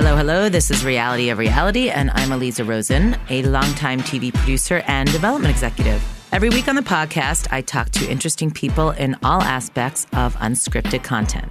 Hello, hello. This is Reality of Reality, and I'm Aliza Rosen, a longtime TV producer and development executive. Every week on the podcast, I talk to interesting people in all aspects of unscripted content.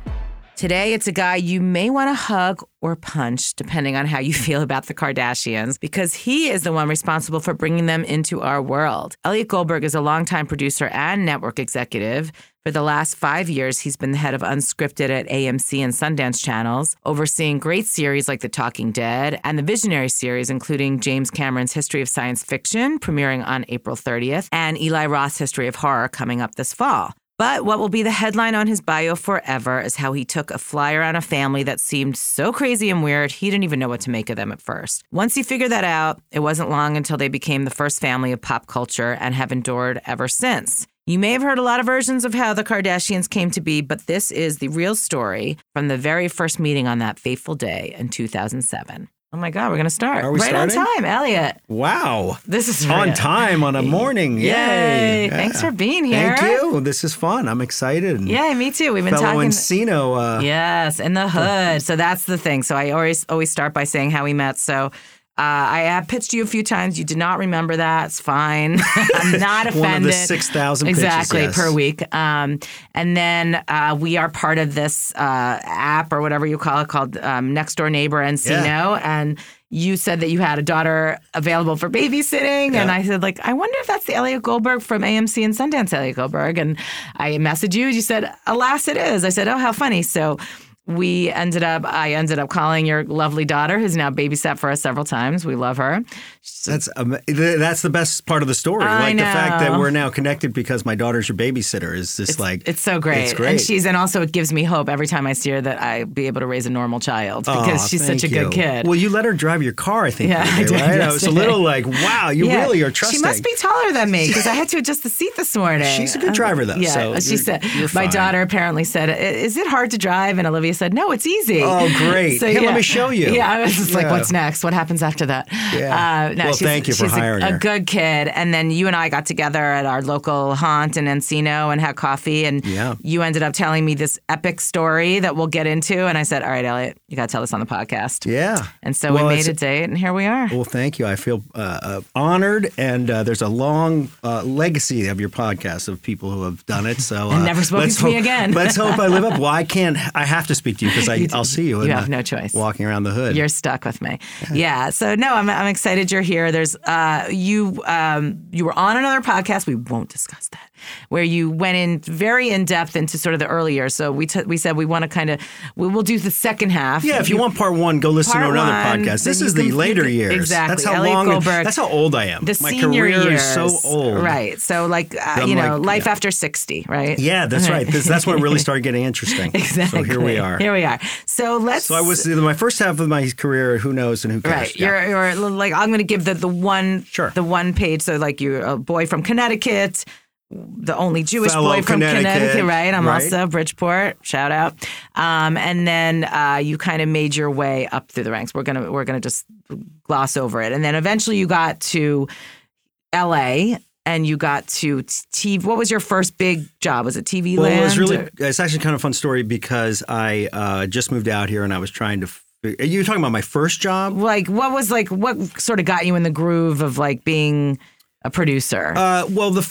Today, it's a guy you may want to hug or punch, depending on how you feel about the Kardashians, because he is the one responsible for bringing them into our world. Elliot Goldberg is a longtime producer and network executive. For the last five years, he's been the head of unscripted at AMC and Sundance channels, overseeing great series like The Talking Dead and the Visionary series, including James Cameron's History of Science Fiction, premiering on April 30th, and Eli Roth's History of Horror, coming up this fall. But what will be the headline on his bio forever is how he took a flyer on a family that seemed so crazy and weird, he didn't even know what to make of them at first. Once he figured that out, it wasn't long until they became the first family of pop culture and have endured ever since. You may have heard a lot of versions of how the Kardashians came to be, but this is the real story from the very first meeting on that fateful day in 2007. Oh my God, we're going to start. Are we right starting? on time, Elliot. Wow. This is on real. time on a morning. Yay. Yay. Thanks for being here. Thank you. This is fun. I'm excited. Yeah, me too. We've been Fellow talking. Encino. Uh, Yes, in the hood. So that's the thing. So I always always start by saying how we met. So uh, I have pitched you a few times. You did not remember that. It's fine. I'm not offended. One of the 6,000 exactly yes. per week. Um, and then uh, we are part of this uh, app or whatever you call it called um, Next Door Neighbor Encino. And you said that you had a daughter available for babysitting, and I said like, I wonder if that's the Elliot Goldberg from AMC and Sundance Elliot Goldberg. And I messaged you. And you said, alas, it is. I said, oh, how funny. So we ended up, I ended up calling your lovely daughter, who's now babysat for us several times. We love her. That's um, that's the best part of the story. I like the fact that we're now connected because my daughter's your babysitter is just like It's so great. It's great. And she's and also it gives me hope every time I see her that i'll be able to raise a normal child because Aw, she's such a thank good you. kid. Well, you let her drive your car, I think. Yeah, I did right? I was a little like, wow, you Yeah. really are trusting. She must be taller than me because I had to adjust the seat this morning. She's a good driver, though, Yeah, so she said. my daughter apparently said, "Is it hard to drive?" And Olivia said, "No, it's easy." Oh, great. Here, let me show you. Yeah, I was just like, "What's next? What happens after that?" Yeah. Uh, no, Well, she's, thank you for a- hiring a, her. good kid. And then you and I got together at our local haunt in Encino and had coffee. And Yeah. you ended up telling me this epic story that we'll get into. And I said, "All right, Elliot, you got to tell this on the podcast." Yeah. And so Well, we made a date, and here we are. Well, thank you. I feel uh, uh, honored, and uh, there's a long uh, legacy of your podcast of people who have done it. So, uh, never spoken to me again. let's hope I live up. Well, I can't. I have to speak to you because I'll see you. you have no choice. Walking around the hood. You're stuck with me. Yeah. So no, I'm, I'm excited you're here. There's uh, you um, you were on another podcast. We won't discuss that. Where you went in very in depth into sort of the early years. So we t- we said we want to kind of we will do the second half. yeah, if you, want part one, go listen to another one, podcast. This is the later can- years. exactly. That's how long. Goldberg. That's how old I am. the My senior career years, is so old. right? So like uh, you know, like- life yeah. after sixty, right? Yeah, that's right. This, that's when it really started getting interesting. Exactly. So here we are. Here we are. So let's. So I was my first half of my career. Who knows and who cares? Right. Yeah. You're, you're like, I'm going to give the, the one, Sure. the one page. So like you're a boy from Connecticut, the only Jewish Fellow boy from Connecticut, Connecticut, right? I'm right. also Bridgeport. Shout out. Um, and then uh, you kind of made your way up through the ranks. We're gonna we're gonna just gloss over it, and then eventually you got to L.A. and you got to TV. What was your first big job? Was it TV Well, Land? it was really. or- It's actually kind of a fun story because I uh, just moved out here and I was trying to. fi- You were talking about my first job. like what was like what sort of got you in the groove of like being a producer? Uh, well, the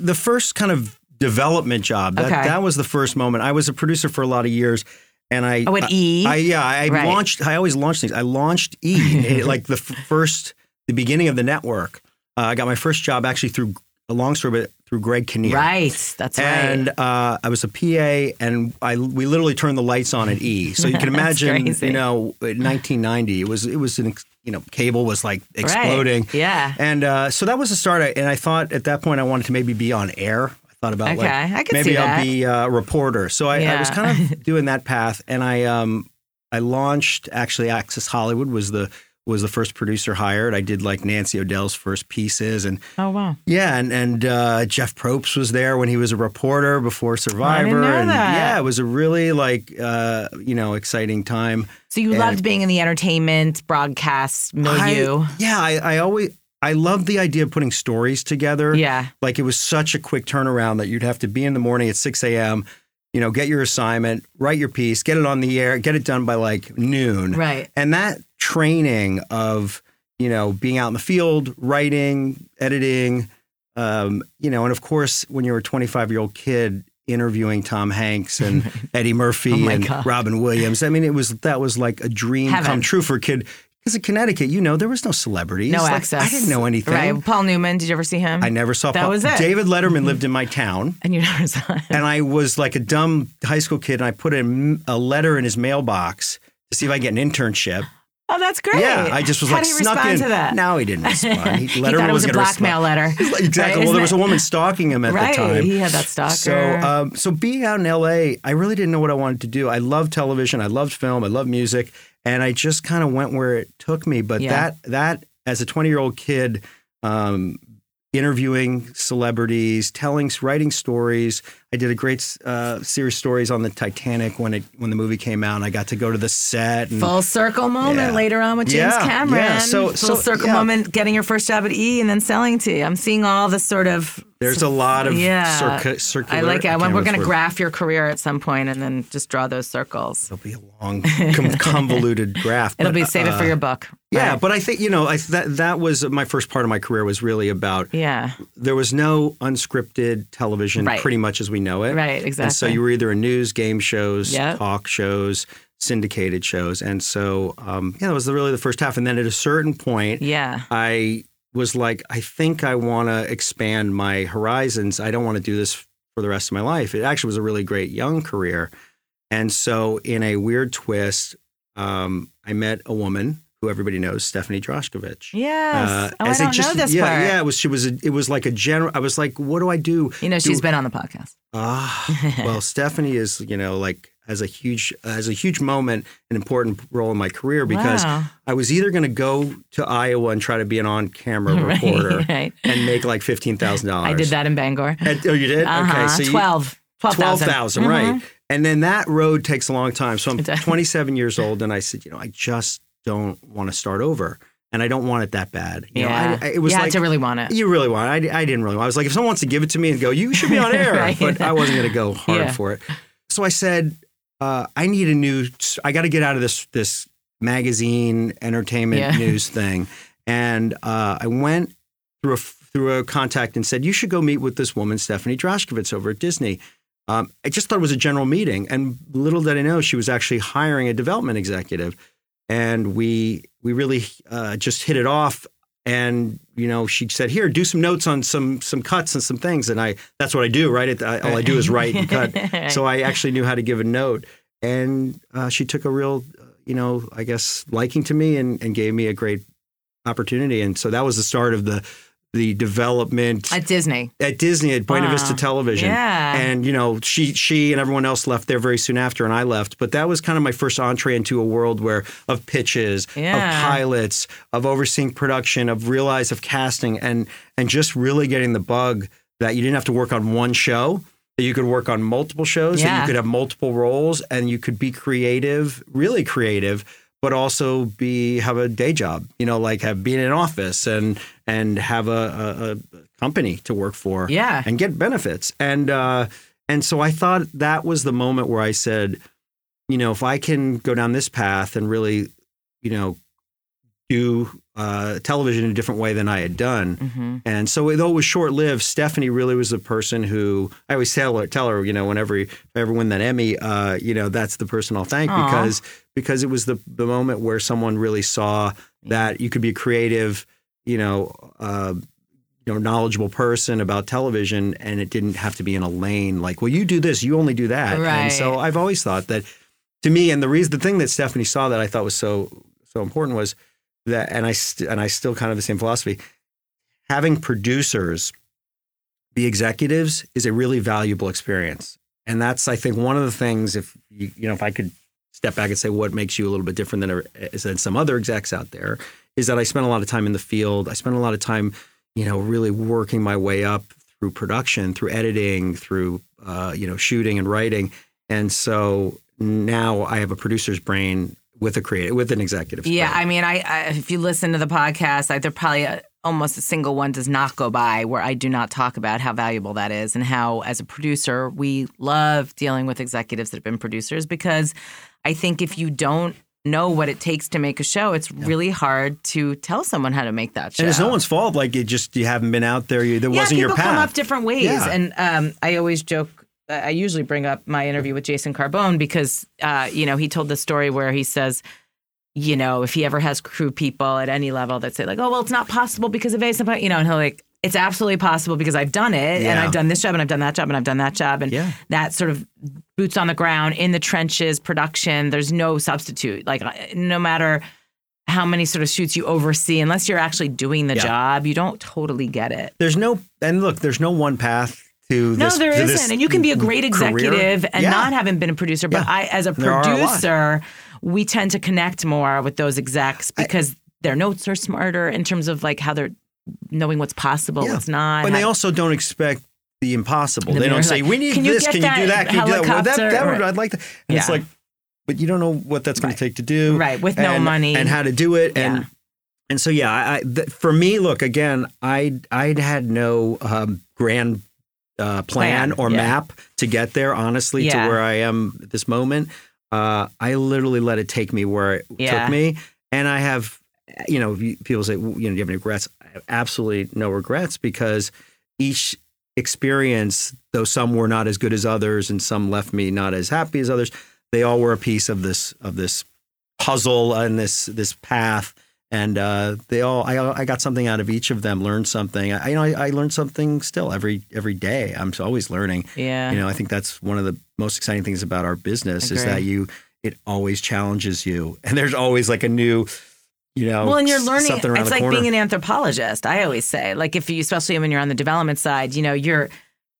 the first kind of development job that Okay. that was the first moment. I was a producer for a lot of years, and I Oh, at E? I, yeah, I Right. launched. I always launch things. I launched E, like the f- first, the beginning of the network. Uh, I got my first job actually through a long story, but through Greg Kinnear. right. That's right. And uh, I was a PA, and I we literally turned the lights on at E. So you can imagine, you know, in 1990, it was it was an you know cable was like exploding. Right. Yeah. And uh, so that was the start. And I thought at that point I wanted to maybe be on air. I thought about Okay, like I could maybe I'll be a reporter. So I, I was kind of doing that path, and I um I launched actually Access Hollywood was the was the first producer hired. I did like Nancy O'Dell's first pieces and oh wow. yeah, and and uh, Jeff Probst was there when he was a reporter before Survivor, know and that. yeah, it was a really like uh, you know exciting time. So you And- loved being in the entertainment broadcast milieu. I, yeah, I, I always I loved the idea of putting stories together. yeah. like it was such a quick turnaround that you'd have to be in the morning at six a.m. you know, get your assignment, write your piece, get it on the air, get it done by like noon. Right. And that training of, you know, being out in the field, writing, editing, um, you know, and of course, when you're a 25 year old kid interviewing Tom Hanks and Eddie Murphy Oh and God. Robin Williams, I mean, it was that was like a dream Heaven. come true for a kid. Because in Connecticut, you know, there was no celebrities. No Like, access. I didn't know anything. Right. Paul Newman. Did you ever see him? I never saw That Paul- was it. Mm-hmm. David Letterman lived in my town. and you never saw him. And I was like a dumb high school kid, and I put a, a letter in his mailbox to see if I get an internship. Oh, that's great. Yeah, I just was How like did he snuck respond in. to that? No, he didn't respond. He, he thought it was a blackmail respond. letter. Exactly. Right, well, there was a woman stalking him at right. the time. He had that stalker. So, um, so being out in LA, I really didn't know what I wanted to do. I loved television, I loved film, I loved music, and I just kind of went where it took me. But Yeah. that that as a 20 year old kid, um, interviewing celebrities, telling, writing stories. I did a great uh, series of stories on the Titanic when it when the movie came out. And I got to go to the set. And, Full circle moment Yeah. later on with James Yeah, Cameron. yeah. So- Full so, circle yeah. moment getting your first job at E and then selling to you. I'm seeing all this sort of. There's a lot of yeah. circu- circular. I like it. When we're going to graph your career at some point and then just draw those circles. It'll be a long, convoluted graph. It'll be save it for uh, your book. Yeah, Right. but I think you know I, that that was my first part of my career was really about yeah. there was no unscripted television Right. pretty much as we know it. Right, exactly. And so you were either in news, game shows, Yep. talk shows, syndicated shows, and so um, yeah, that was really the first half. And then at a certain point, Yeah. I was like, I think I want to expand my horizons. I don't want to do this for the rest of my life. It actually was a really great young career. And so, in a weird twist, um, I met a woman who everybody knows, Stephanie Drachkovitch. Yes. Uh, oh, I don't just- know this yeah, part. Yeah, it was. She was. A, it was like a general. I was like, what do I do? You know, she's Do- been on the podcast. Ah, well, Stephanie is, you know, like has a huge has a huge moment, an important role in my career because Wow. I was either going to go to Iowa and try to be an on-camera reporter right. and make like fifteen thousand dollars. I did that in Bangor. oh, you did? Uh-huh. Okay, so you, 12. 12,000. 12,000, Mhm. right? And then that road takes a long time. So I'm 27 years old, and I said, you know, I just don't want to start over, and I don't want it that bad. You Yeah. know, I, I- it was you like to really want it. you really want it. I, I didn't really want it. I was like, if someone wants to give it to me and go, you should be on air. Right. But I wasn't going to go hard Yeah. for it. So I said, uh, I need a new, I got to get out of this, this magazine entertainment Yeah. news thing. And uh, I went through a, through a contact and said, you should go meet with this woman, Stephanie Drachkovitch over at Disney. Um, I just thought it was a general meeting. And little did I know, she was actually hiring a development executive. And we, we really uh, just hit it off. And you know she said here do some notes on some some cuts and some things. And i that's what i do right? It- I, all i do is write and cut. So i actually knew how to give a note. And uh, she took a real uh, you know i guess liking to me and, and gave me a great opportunity. And so that was the start of the the development At Disney. at Disney at Buena Wow. Vista Television. Yeah. And you know, she she and everyone else left there very soon after and I left, but that was kind of my first entree into a world where of pitches, Yeah. of pilots, of overseeing production, of realize of casting and and just really getting the bug that you didn't have to work on one show. That you could work on multiple shows, that you could have multiple roles, and you could be creative, really creative, but also be have a day job. You know, like have be in an office and and have a, a, a company to work for Yeah. and get benefits. And uh, and so I thought that was the moment where I said, you know, if I can go down this path and really, you know, do uh, television in a different way than I had done. hmm And so, though it was short lived, Stephanie really was the person who I always tell her, tell her, you know, whenever if I ever win that Emmy, uh, you know, that's the person I'll thank Aw. because because it was the the moment where someone really saw that you could be a creative, you know, uh, you know, knowledgeable person about television, and it didn't have to be in a lane like, well, you do this, you only do that. Right. And so I've always thought that to me, and the reason, the thing that Stephanie saw that I thought was so so important was that, and I st- and I still kind of the same philosophy. Having producers be executives is a really valuable experience, and that's I think one of the things. If you, you know, if I could step back and say what makes you a little bit different than a- than some other execs out there, is that I spent a lot of time in the field. I spent a lot of time, you know, really working my way up through production, through editing, through uh, you know shooting and writing, and so now I have a producer's brain with a creative with an executive. Yeah. I mean, I, I if you listen to the podcast, like there probably a, almost a single one does not go by where I do not talk about how valuable that is and how, as a producer, we love dealing with executives that have been producers because I think if you don't know what it takes to make a show, it's really hard to tell someone how to make that show. And it's no one's fault. Like it just you haven't been out there. You, there yeah, wasn't people your path. come up different ways, Yeah. and um, I always joke. I usually bring up my interview with Jason Carbone because uh, you know he told the story where he says, you know, if he ever has crew people at any level that say like, oh well, it's not possible because of A, something, you know, and he'll like. It's absolutely possible because I've done it and I've done this job and I've done that job and I've done that job and Yeah. that sort of boots on the ground in the trenches production. There's no substitute. Like no matter how many sort of shoots you oversee, unless you're actually doing the Yeah. job, you don't totally get it. There's no and look, there's no one path to No, this. there to isn't. this And you can be a great career. executive and Yeah. not having been a producer. But Yeah. I, as a There are a producer, we tend to connect more with those execs because their notes are smarter in terms of like how they're knowing what's possible, Yeah. what's not. And they also don't expect the impossible. The they don't say, like, "We need "Can this. Can you do that? Can you do that?" Well, that, that would, I'd like that. And it's like, but you don't know what that's going Right. to take to do, Right, with no and- money. and how to do it, and and so yeah, I, I th- for me, look again, I I had no um, grand uh, plan, Plan, or yeah. map to get there. Honestly, Yeah. to where I am at this moment, uh, I literally let it take me where it Yeah. took me, and I have, you know, people say, you know, do you have any regrets? I have absolutely no regrets because each experience, though some were not as good as others, and some left me not as happy as others, they all were a piece of this of this puzzle and this this path. And uh, they all, I, I got something out of each of them. Learned something. I, you know, I, I learned something still every every day. I'm always learning. yeah. You know, I think that's one of the most exciting things about our business is that you it always challenges you, and there's always like a new, you know, well, and you're learning. something around It's like corner. being an anthropologist. I always say, like, if you, especially when you're on the development side, you know, you're.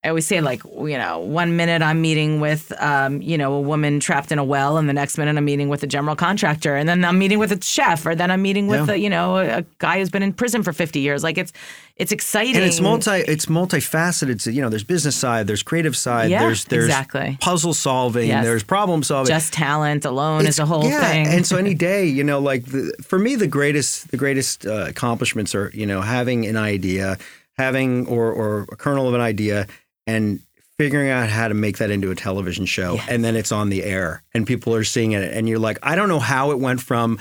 I always say, like, you know, one minute I'm meeting with, um, you know, a woman trapped in a well, and the next minute I'm meeting with a general contractor, and then I'm meeting with a chef, or then I'm meeting with, Yeah. a, you know, a, guy who's been in prison for 50 years. Like, it's it's exciting. and it's multi it's multifaceted. So, you know, there's business side, there's creative side, Yeah, there's there's exactly. puzzle solving, Yes. there's problem solving. Just talent alone It's- is a whole yeah, thing. and so any day, you know, like the, for me, the greatest the greatest uh, accomplishments are you know having an idea, having or or a kernel of an idea, and figuring out how to make that into a television show, Yes. and then it's on the air, and people are seeing it, and you're like, I don't know how it went from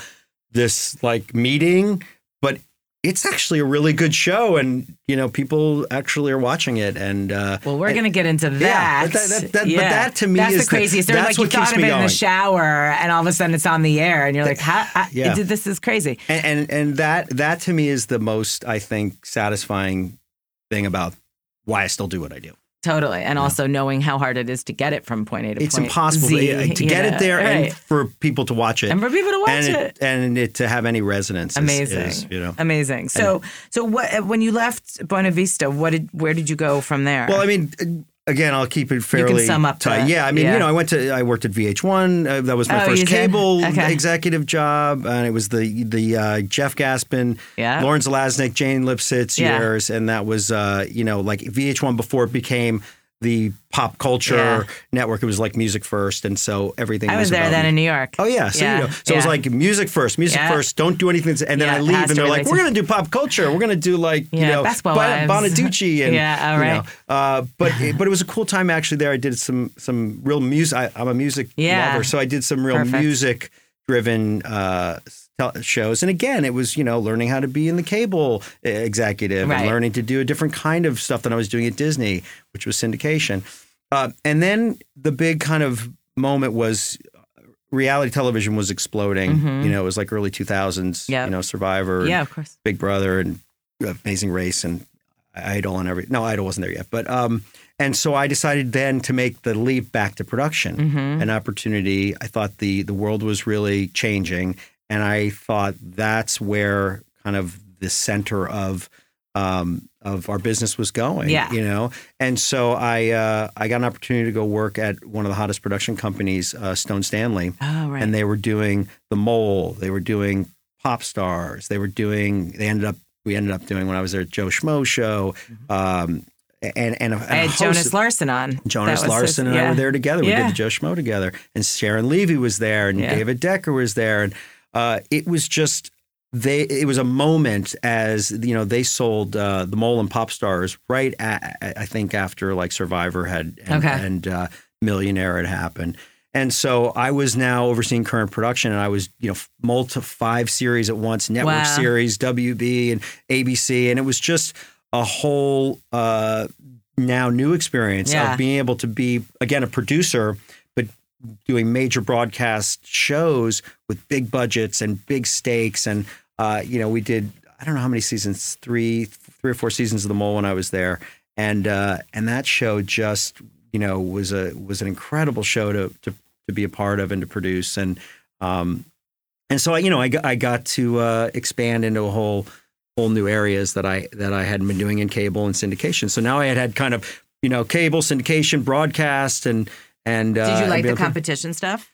this like meeting, but it's actually a really good show, and you know, people actually are watching it, and uh, Well, we're going to get into that. Yeah, but that- that- that- but that to me that's is the the- craziest. There's that's like you what keeps thought of it in the shower, and all of a sudden it's on the air, and you're like, "How? I, Yeah. This is crazy." and, and and that that to me is the most I think satisfying thing about why I still do what I do. Totally, and also knowing how hard it is to get it from point A to It's point impossible Z, eh, to, to get know, it there right. and for people to watch it and for people to watch and it. and it to have any resonance. is- Amazing, is, you know. amazing. So, so what? When you left Buena Vista, what did? Where did you go from there? Well, I mean, again, I'll keep it fairly you can sum up tight. the- yeah, I mean, yeah. you know, I went to I worked at VH1. Uh, that was my Oh, first cable Okay. executive job, and it was the the uh, Jeff Gaspin, Yeah. Lauren Zalaznick, Jane Lipsitz Yeah. years, and that was uh, you know like VH1 before it became the pop culture Yeah. network. It was like music first, and so everything. I was there about then in New York. Oh yeah, so Yeah, you know, so it was like music first, music Yeah. first. Don't do anything, and then Yeah, I leave, and they're like, "We're going to do pop culture. We're going to do like you know, Bon- Bonaducci and Yeah, all you know, uh, but but it was a cool time actually. There, I did some some real music. I, I'm a music Yeah. lover, so I did some real Perfect. music driven uh, shows. And again, it was you know learning how to be in the cable uh, executive Right. and learning to do a different kind of stuff than I was doing at Disney, which was syndication. Uh, and then the big kind of moment was reality television was exploding. Mhm. You know, it was like early 2000s. Yep. You know, Survivor, Yeah, of course. Big Brother, and Amazing Race, and Idol, and every. No, Idol wasn't there yet, but um, and so I decided then to make the leap back to production, Mm-hmm. an opportunity. I thought the the world was really changing, and I thought that's where kind of the center of um, of our business was going. Yeah. you know, and so I uh, I got an opportunity to go work at one of the hottest production companies, uh, Stone Stanley, Oh, right. and they were doing The Mole. They were doing Pop Stars. They were doing. They ended up. We ended up doing when I was there, Joe Schmo Show, um, and and, a, and Mm-hmm. I had Jonas of- Larson on. Jonas was his- Larson and I were there together. We Yeah. did the Joe Schmo together, and Sharon Levy was there, and Yeah. David Decker was there, and uh, it was just they it was a moment as you know they sold uh, the Mole and Pop Stars right at, I think after like Survivor had and, Okay. and uh, Millionaire had happened. And so I was now overseeing current production, and I was, you know, multi five series at once, network Wow. series, WB and ABC, and it was just a whole uh, now new experience Yeah. of being able to be again a producer, doing major broadcast shows with big budgets and big stakes, and uh, you know, we did I don't know how many seasons, three, three or four seasons of The Mole when I was there, and uh, and that show just you know was a was an incredible show to to to be a part of and to produce, and um, and so I you know I got, I got to uh, expand into a whole whole new areas that I that I hadn't been doing in cable and syndication. So now I had had kind of you know cable syndication, broadcast, and and uh, Did you like the able to- competition stuff?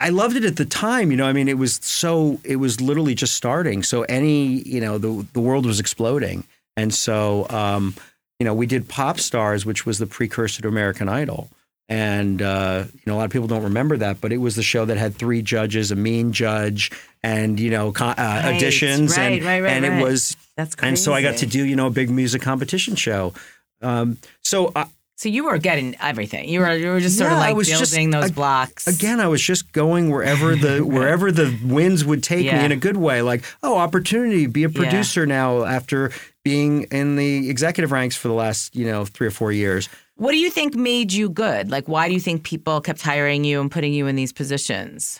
I loved it at the time. You know, I mean, it was so it was literally just starting. So any you know the the world was exploding, and so um, you know we did Pop Stars, which was the precursor to American Idol. And uh, you know, a lot of people don't remember that, but it was the show that had three judges, a mean judge, and you know, co- uh, Right, auditions, right, and right, right, and it was, That's crazy. and so I got to do you know a big music competition show. Um, so I, So you were getting everything. You were you were just sort of Yeah, I like building just- those ag- blocks. again i was just going wherever the wherever the winds would take Yeah. me in a good way like oh opportunity be a Yeah. producer now after being in the executive ranks for the last you know three or four years What do you think made you good? Like, why do you think people kept hiring you and putting you in these positions?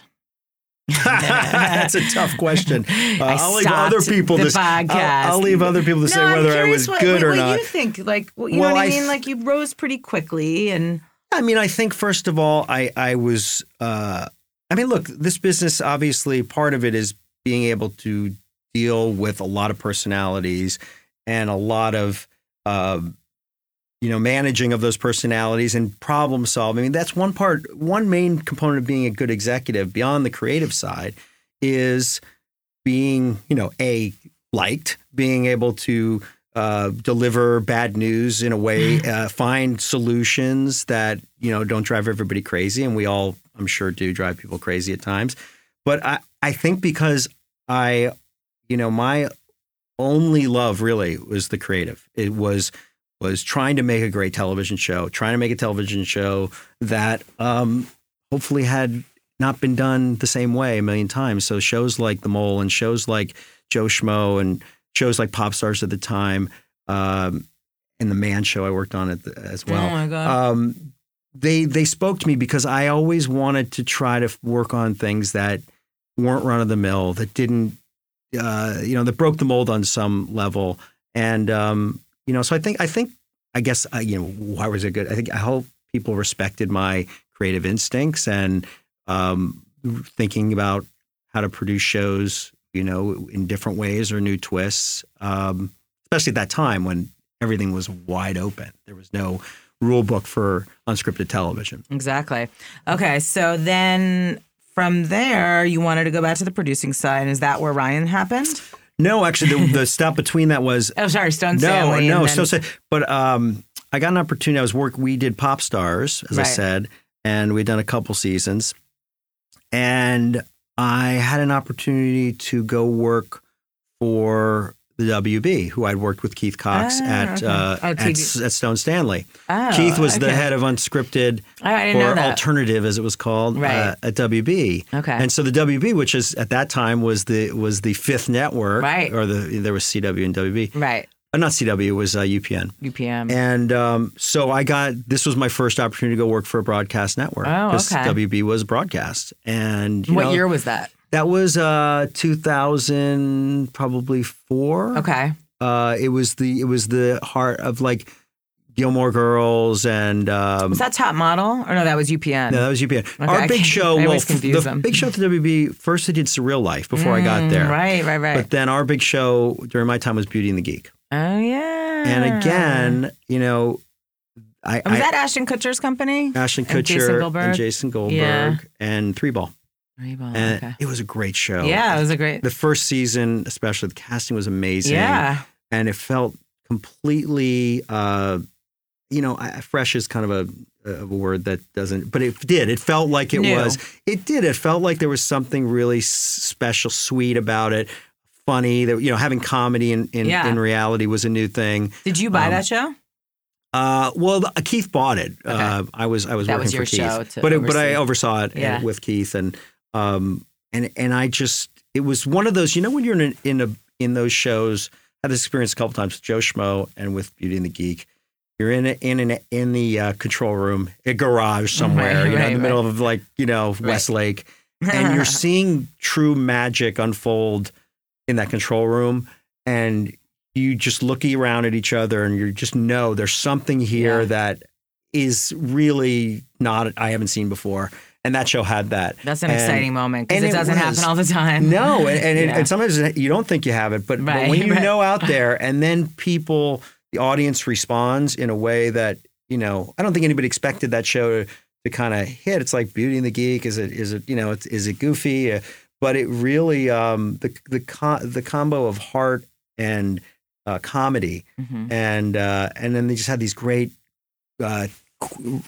That's a tough question uh, i'll leave other people to I'll. I'll leave other people to say I'm whether i was what, good what, or what not you think? Like, you know Well, what I I mean? like, you rose pretty quickly, and I mean, I think first of all, I I was. Uh, I mean, look, this business obviously part of it is being able to deal with a lot of personalities and a lot of, uh, you know, managing of those personalities and problem solving. I mean, that's one part. One main component of being a good executive beyond the creative side is being, you know, a liked, being able to uh, deliver bad news in a way, uh, find solutions that you know don't drive everybody crazy, and we all, I'm sure, do drive people crazy at times. But I, I think because I, you know, my only love really was the creative. It was was trying to make a great television show, trying to make a television show that um, hopefully had not been done the same way a million times. So shows like The Mole and shows like Joe Schmo and shows like Pop Stars at the time, um, and the Man Show I worked on it as well. oh my god, Um, they they spoke to me because I always wanted to try to work on things that weren't run of the mill, that didn't, uh, you know, that broke the mold on some level. And um, you know, so I think I think I guess uh, you know why was it good? I think I hope people respected my creative instincts and um, thinking about how to produce shows, you know, in different ways or new twists. Um, especially at that time when everything was wide open. There was no rule book for unscripted television. exactly. Okay, so then from there, you wanted to go back to the producing side. Is that where Ryan happened? No, actually, the, the step between that was Oh, sorry, Stone no, Stanley. no. and then- so, but um, I got an opportunity. I was work. We did Pop Stars, as I said, and we'd done a couple seasons, and I had an opportunity to go work for the WB, who I'd worked with Keith Cox Ah, at, okay. uh, Oh, at at Stone Stanley. Oh, Keith was the head of unscripted Oh, I didn't know or alternative, as it was called, Right. uh, at WB. Okay. And so the WB, which is at that time was the was the fifth network, Right. Or the there was CW and WB, right. uh, not CW, it was uh, UPN. UPM. And um, so I got this was my first opportunity to go work for a broadcast network Oh, because okay. WB was broadcast. And you what know, year was that? That was uh, 2000, probably four. Okay. Uh, it was the it was the heart of like Gilmore Girls and um, Was that Top Model? Or no, that was UPN. no, that was UPN. I Our big show, I well, always f- confuse the them. big show at the WB. First, they did Surreal Life before I got Mm, there. Right, right, right. But then our big show during my time was Beauty and the Geek. oh, yeah. And again, you know, I, Was I that Ashton Kutcher's company? Ashton and Jason Kutcher Goldberg? and Jason Goldberg Yeah. and Three Ball, Rainbow, and okay. it was a great show. Yeah, it was a great. the first season, especially the casting was amazing. Yeah. and it felt completely, uh, you know, fresh is kind of a, a word that doesn't, but it did. It felt like it New. was. It did. It felt like there was something really special, sweet about it. funny. That you know, having comedy in in, Yeah. in reality was a new thing. Did you buy Um, that show? Uh, well, the- Keith bought it. Uh, I was I was That working was your for Keith, but it, but I oversaw it uh, Yeah. with Keith, and um and and I just it was one of those. You know, when you're in a, in a in those shows, I had this experience a couple times with Joe Schmo and with Beauty and the Geek. You're in a, in an, in the uh, control room, a garage somewhere, Right, you know, in right, the middle of like you know Westlake, and you're seeing true magic unfold in that control room, and you just look around at each other, and you just know there's something here Yeah. that is really not I haven't seen before, and that show had that. That's an And- exciting moment because it it doesn't was. happen all the time. No, and, and, it- and sometimes you don't think you have it, but, but when you right. know out there, and then people, the audience responds in a way that you know, I don't think anybody expected that show to, to kind of hit. It's like Beauty and the Geek. Is it? Is it? You know, it's, is it goofy? Uh, but it really um, the the co- the combo of heart and uh, comedy, Mhm. and uh, and then they just had these great.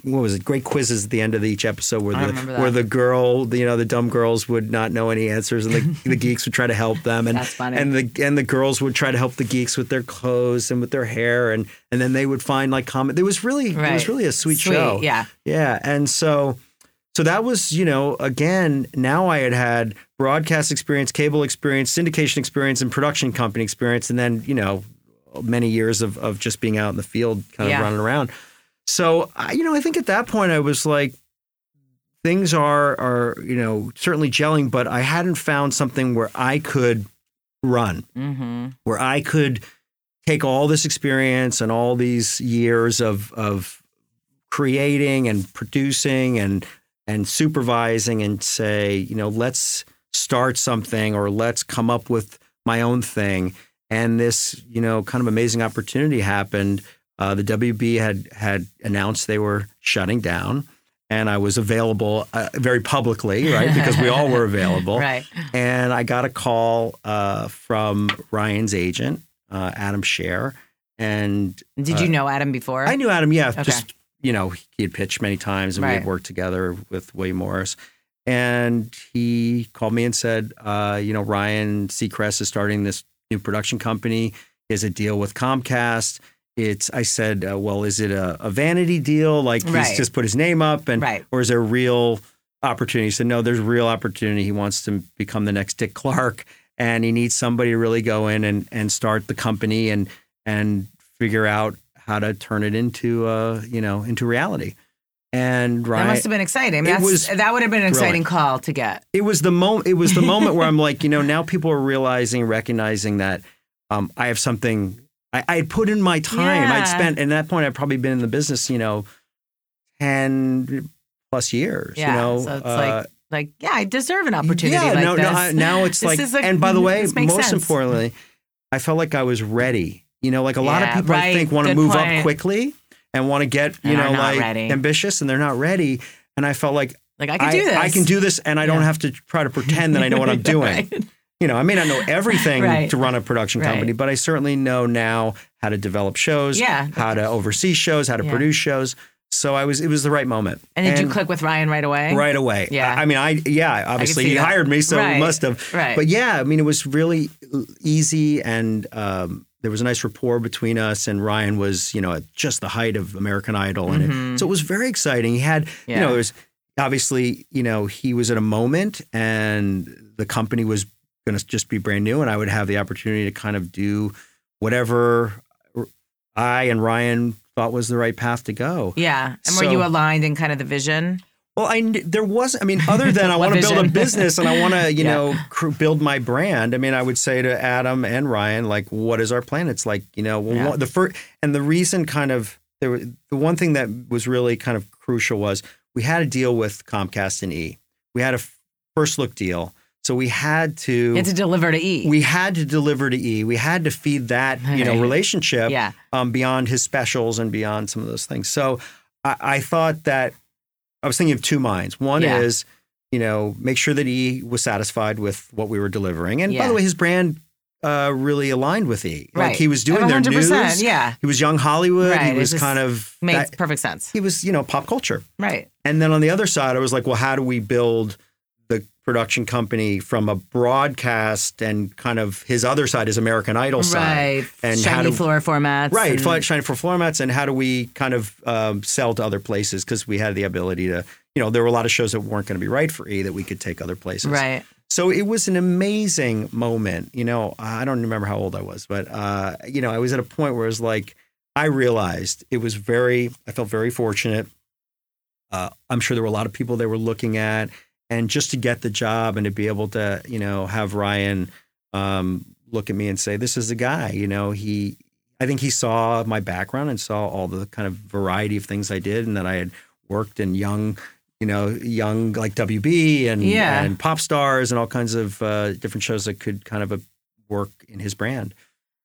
What was it? Great quizzes at the end of each episode where I the where the girl, the, you know, the dumb girls would not know any answers, and the, the geeks would try to help them, and That's funny. and the and the girls would try to help the geeks with their clothes and with their hair, and and then they would find like comment. It was really it was really a sweet, show. Yeah. Yeah, and so so that was you know again now I had had broadcast experience, cable experience, syndication experience, and production company experience, and then you know many years of of just being out in the field, kind of Yeah. running around. So I, you know I think at that point I was like things are are you know certainly gelling, but I hadn't found something where I could run Mm-hmm. where I could take all this experience and all these years of of creating and producing and and supervising and say, you know, let's start something or let's come up with my own thing. And this, you know, kind of amazing opportunity happened. Uh, the WB had had announced they were shutting down, and I was available uh, very publicly, right? Because we all were available. Right. And I got a call uh, from Ryan's agent, uh, Adam Scher. And Did you know Adam before? I knew Adam, yeah, Okay. just, you know, he had pitched many times and we had worked together with William Morris. And he called me and said, uh, you know, Ryan Seacrest is starting this new production company. He has a deal with Comcast. It's, I said, uh, well, is it a, a vanity deal? Like Right. he's just put his name up and, Right. or is there a real opportunity? He said, no, there's real opportunity. He wants to become the next Dick Clark and he needs somebody to really go in and, and start the company and, and figure out how to turn it into, uh, you know, into reality. And that must have been exciting. It that's, was that would have been an exciting call to get. it was the moment. It was the moment where I'm like, you know, now people are realizing, recognizing that um, I have something. I, I had put in my time. Yeah. I'd spent, and at that point, I'd probably been in the business, you know, ten plus years. Yeah. You know, so it's Uh, like, like, yeah, I deserve an opportunity yeah, like no, no. I, now it's like, like- and by the way, most sense. importantly, I felt like I was ready. You know, like a lot of Yeah, people I think want to move point. up quickly and want to get, you And know, like ready. ambitious, and they're not ready. And I felt like like, I can do this. I can do this, and I don't have to try to pretend that I know what I'm doing. Right. You know, I may not know everything Right. to run a production Right. company, but I certainly know now how to develop shows, Yeah. how to oversee shows, how to Yeah. produce shows. So I was, it was the right moment. And did you click with Ryan right away? right away? Yeah. I, I mean, I yeah, obviously see he that. hired me, so Right. he must have. Right. But yeah, I mean, it was really easy, and um, there was a nice rapport between us. And Ryan was, you know, at just the height of American Idol, and it, so it was very exciting. He had, you Mm-hmm. Know, there was obviously, you know, he was at a moment, and the company was going to just be brand new, and I would have the opportunity to kind of do whatever I and Ryan thought was the right path to go. Yeah. And were you aligned in kind of the vision? Well, I there was. I mean, other than I want to build a business and I want to, you Yeah. know, cr- build my brand. I mean, I would say to Adam and Ryan, like, what is our plan? It's like, you know, well, Yeah. one- the first and the reason kind of there. were- The one thing that was really kind of crucial was we had a deal with Comcast and E. We had a f- first look deal, so we had to. You had to deliver to E. we had to deliver to E. We had to feed that, you know, relationship yeah. um, beyond his specials and beyond some of those things. So I, I thought that I was thinking of two minds. One Yeah. is, you know, make sure that E was satisfied with what we were delivering. And by the way, his brand uh, really aligned with E. Right. Like he was doing their 100%, news. Yeah. He was young Hollywood. Right, He was kind of Made that- perfect sense. he was, you know, pop culture. Right. And then on the other side, I was like, well, how do we build production company from a broadcast and kind of his other side is American Idol side. Right. And Shiny how do, floor formats. Right, and- for floor mats, and how do we kind of um, sell to other places because we had the ability to, you know, there were a lot of shows that weren't going to be right for E that we could take other places. Right. So it was an amazing moment. You know, I don't remember how old I was, but uh, you know, I was at a point where it was like I realized it was very. I felt very fortunate. Uh, I'm sure there were a lot of people they were looking at, and just to get the job and to be able to, you know, have Ryan um, look at me and say, "This is the guy." You know, he. I think he saw my background and saw all the kind of variety of things I did, and that I had worked in young you know, young like WB and Yeah. and pop stars and all kinds of uh, different shows that could kind of uh, work in his brand.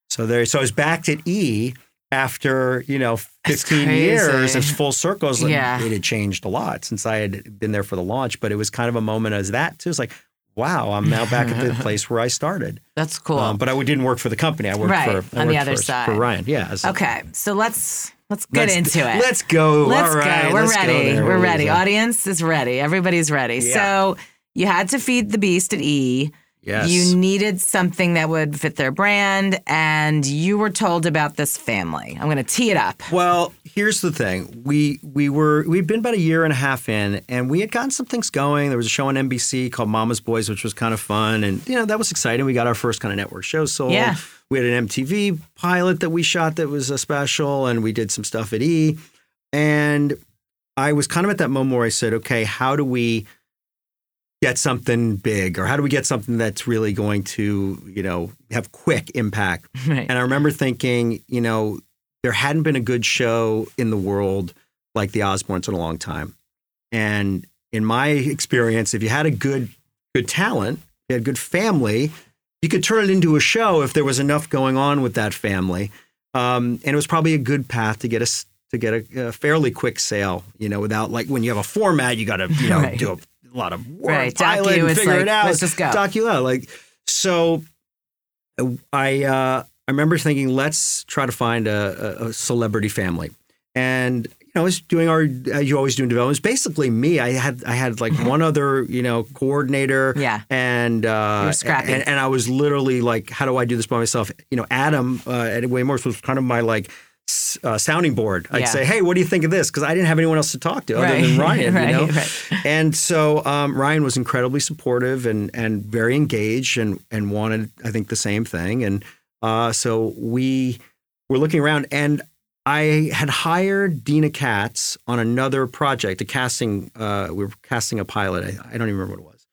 So there, so I was back at E after you know 15 years. It's full circles It Yeah. it had changed a lot since I had been there for the launch, but it was kind of a moment as that too. It's like, wow, I'm now back at the place where I started. That's cool. Um, but I didn't work for the company. I worked Right, for I on the other for, side. for Ryan. Yeah. as- okay. So let's let's get let's- into it. Let's go. Let's All right, go. We're let's ready. there, We're ready. Audience is ready. Everybody's ready. Yeah. So you had to feed the beast at E. Yes. You needed something that would fit their brand, and you were told about this family. I'm going to tee it up. Well, here's the thing. We we were we'd been about a year and a half in, and we had gotten some things going. There was a show on NBC called Mama's Boys, which was kind of fun, and you know that was exciting. We got our first kind of network show sold. Yeah. We had an MTV pilot that we shot that was a special, and we did some stuff at E. And I was kind of at that moment where I said, okay, how do we get something big, or how do we get something that's really going to, you know, have quick impact? Right. And I remember thinking, you know, there hadn't been a good show in the world like the Osbournes in a long time. And in my experience, if you had a good good talent, you had a good family, you could turn it into a show if there was enough going on with that family. Um, and it was probably a good path to get us to get a, a fairly quick sale, you know, without like when you have a format, you got to you know Right. do a, lot of work, Right, pilot, docu, and it's figure like, it out. let's just go. Doc you out, like so. I uh, I remember thinking, let's try to find a, a, a celebrity family, and you know, I was doing our as you always do in development. It was basically me. I had I had like one other you know coordinator, Yeah. and uh, You were scrappy. and, and I was literally like, how do I do this by myself? You know, Adam uh, at William Morris was kind of my like uh, sounding board. I'd Yeah. say, hey, what do you think of this? Because I didn't have anyone else to talk to other Right. than Ryan. Right, you know? right. And so um, Ryan was incredibly supportive and and very engaged and and wanted I think the same thing. And uh, so we were looking around and I had hired Deena Katz on another project, a casting. Uh, we were casting a pilot. I, I don't even remember what it was.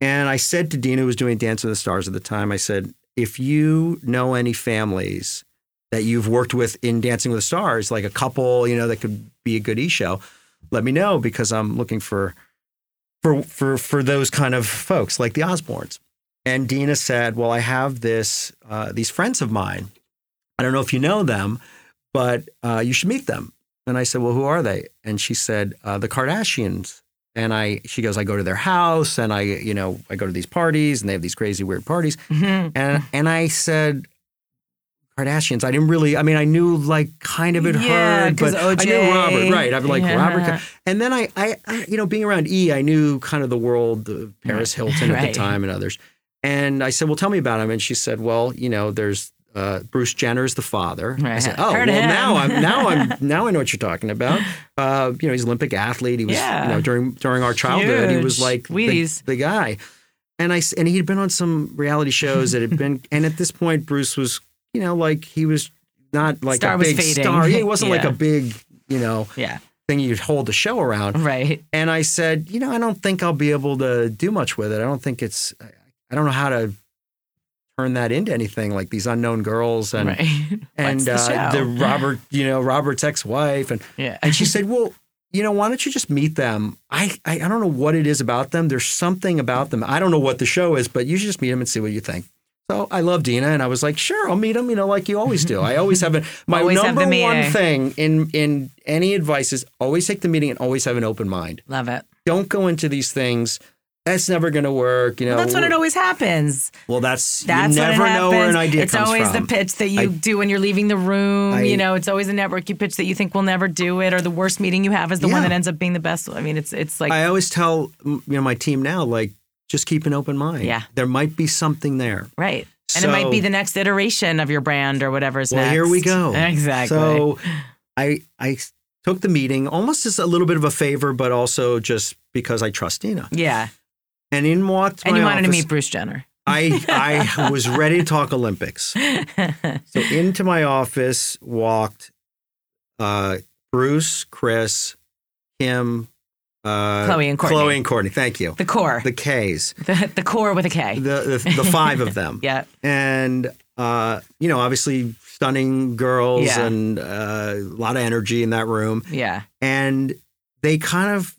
And I said to Deena, who was doing Dance with the Stars at the time, I said, if you know any families that you've worked with in Dancing with the Stars, like a couple, you know, that could be a good e show, let me know because I'm looking for for for for those kind of folks like the Osbournes. And Deena said, "Well, I have this uh, these friends of mine. I don't know if you know them, but uh, you should meet them." And I said, "Well, who are they?" And she said, uh, "The Kardashians." And I, she goes, "I go to their house, and I, you know, I go to these parties, and they have these crazy weird parties." Mhm. And and I said, Kardashians. I didn't really. I mean, I knew like kind of had Yeah, heard, but I knew Robert. Right. I'm like Yeah. Robert. And then I, I, I, you know, being around E, I knew kind of the world, uh, Paris Hilton at the time and others. And I said, well, tell me about him. And she said, well, you know, there's uh, Bruce Jenner's the father. I said, oh, Heard well, him. now I'm now I'm now I know what you're talking about. Uh, you know, he's an Olympic athlete. He was, Yeah. you know, during during our childhood, he was like the, the guy. And I and he'd been on some reality shows that had been, and at this point, Bruce was, you know, like he was not like Star a was big star. Yeah, he wasn't like a big, you know, Yeah. thing you'd hold the show around. Right. And I said, you know, I don't think I'll be able to do much with it. I don't think it's, I don't know how to turn that into anything like these unknown girls and right. and the uh, the Robert, you know, Robert's ex-wife, and yeah. and she said, well, you know, why don't you just meet them? I, I I don't know what it is about them. There's something about them. I don't know what the show is, but you should just meet them and see what you think. So I love Deena, and I was like, sure, I'll meet him. You know, like you always do. I always have a my Always number one thing in in any advice is always take the meeting and always have an open mind. Love it. Don't go into these things. That's never going to work. You know, Well, that's when it always happens. well, that's, That's you never know where an idea it's comes always the pitch that you I- do when you're leaving the room. I- you know, it's always a network you pitch that you think will never do it, or the worst meeting you have is the one that ends up being the best. I mean, it's it's like I always tell you know my team now, like just keep an open mind. Yeah. there might be something there. Right. And it might be the next iteration of your brand or whatever's Well, next. here we go. Exactly. So I I took the meeting almost as a little bit of a favor, but also just because I trust Deena. yeah. And in walked And you wanted to meet Bruce Jenner. I I was ready to talk Olympics. So into my office walked uh, Bruce, Chris, Kim, uh, Chloe and Courtney. Chloe and Courtney. Thank you. The core. The K's, The, the core with a K. the the, the five of them. yeah. and uh, you know, obviously stunning girls Yeah. and uh, a lot of energy in that room. Yeah. And they kind of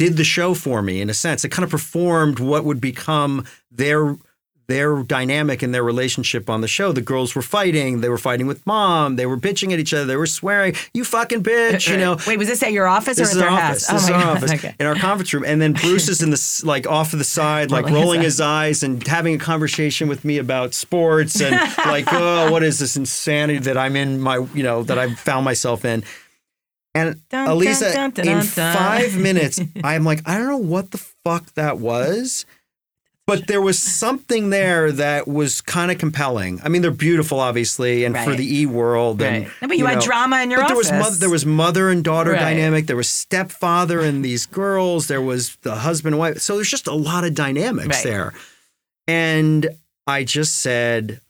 did the show for me in a sense. It kind of performed what would become their their dynamic and their relationship on the show. The girls were fighting. They were fighting with mom. They were bitching at each other. They were swearing, "You fucking bitch!" You uh, uh, know. Wait, was this at your office This or at their office. house? This is oh my our office Okay. in our conference room, and then Bruce is in the like off of the side, like Rolling his rolling his eyes and having a conversation with me about sports and like, oh, what is this insanity that I'm in my, you know, that I've found myself in. And Dun, Elisa, dun, dun, in five minutes, I'm like, I don't know what the fuck that was. But there was something there that was kind of compelling. I mean, they're beautiful, obviously, and for the e world. And, Right. But you had drama in your but there was office. mother, there was mother and daughter Right. dynamic. There was stepfather and these girls. There was the husband and wife. So there's just a lot of dynamics Right. there. And I just said,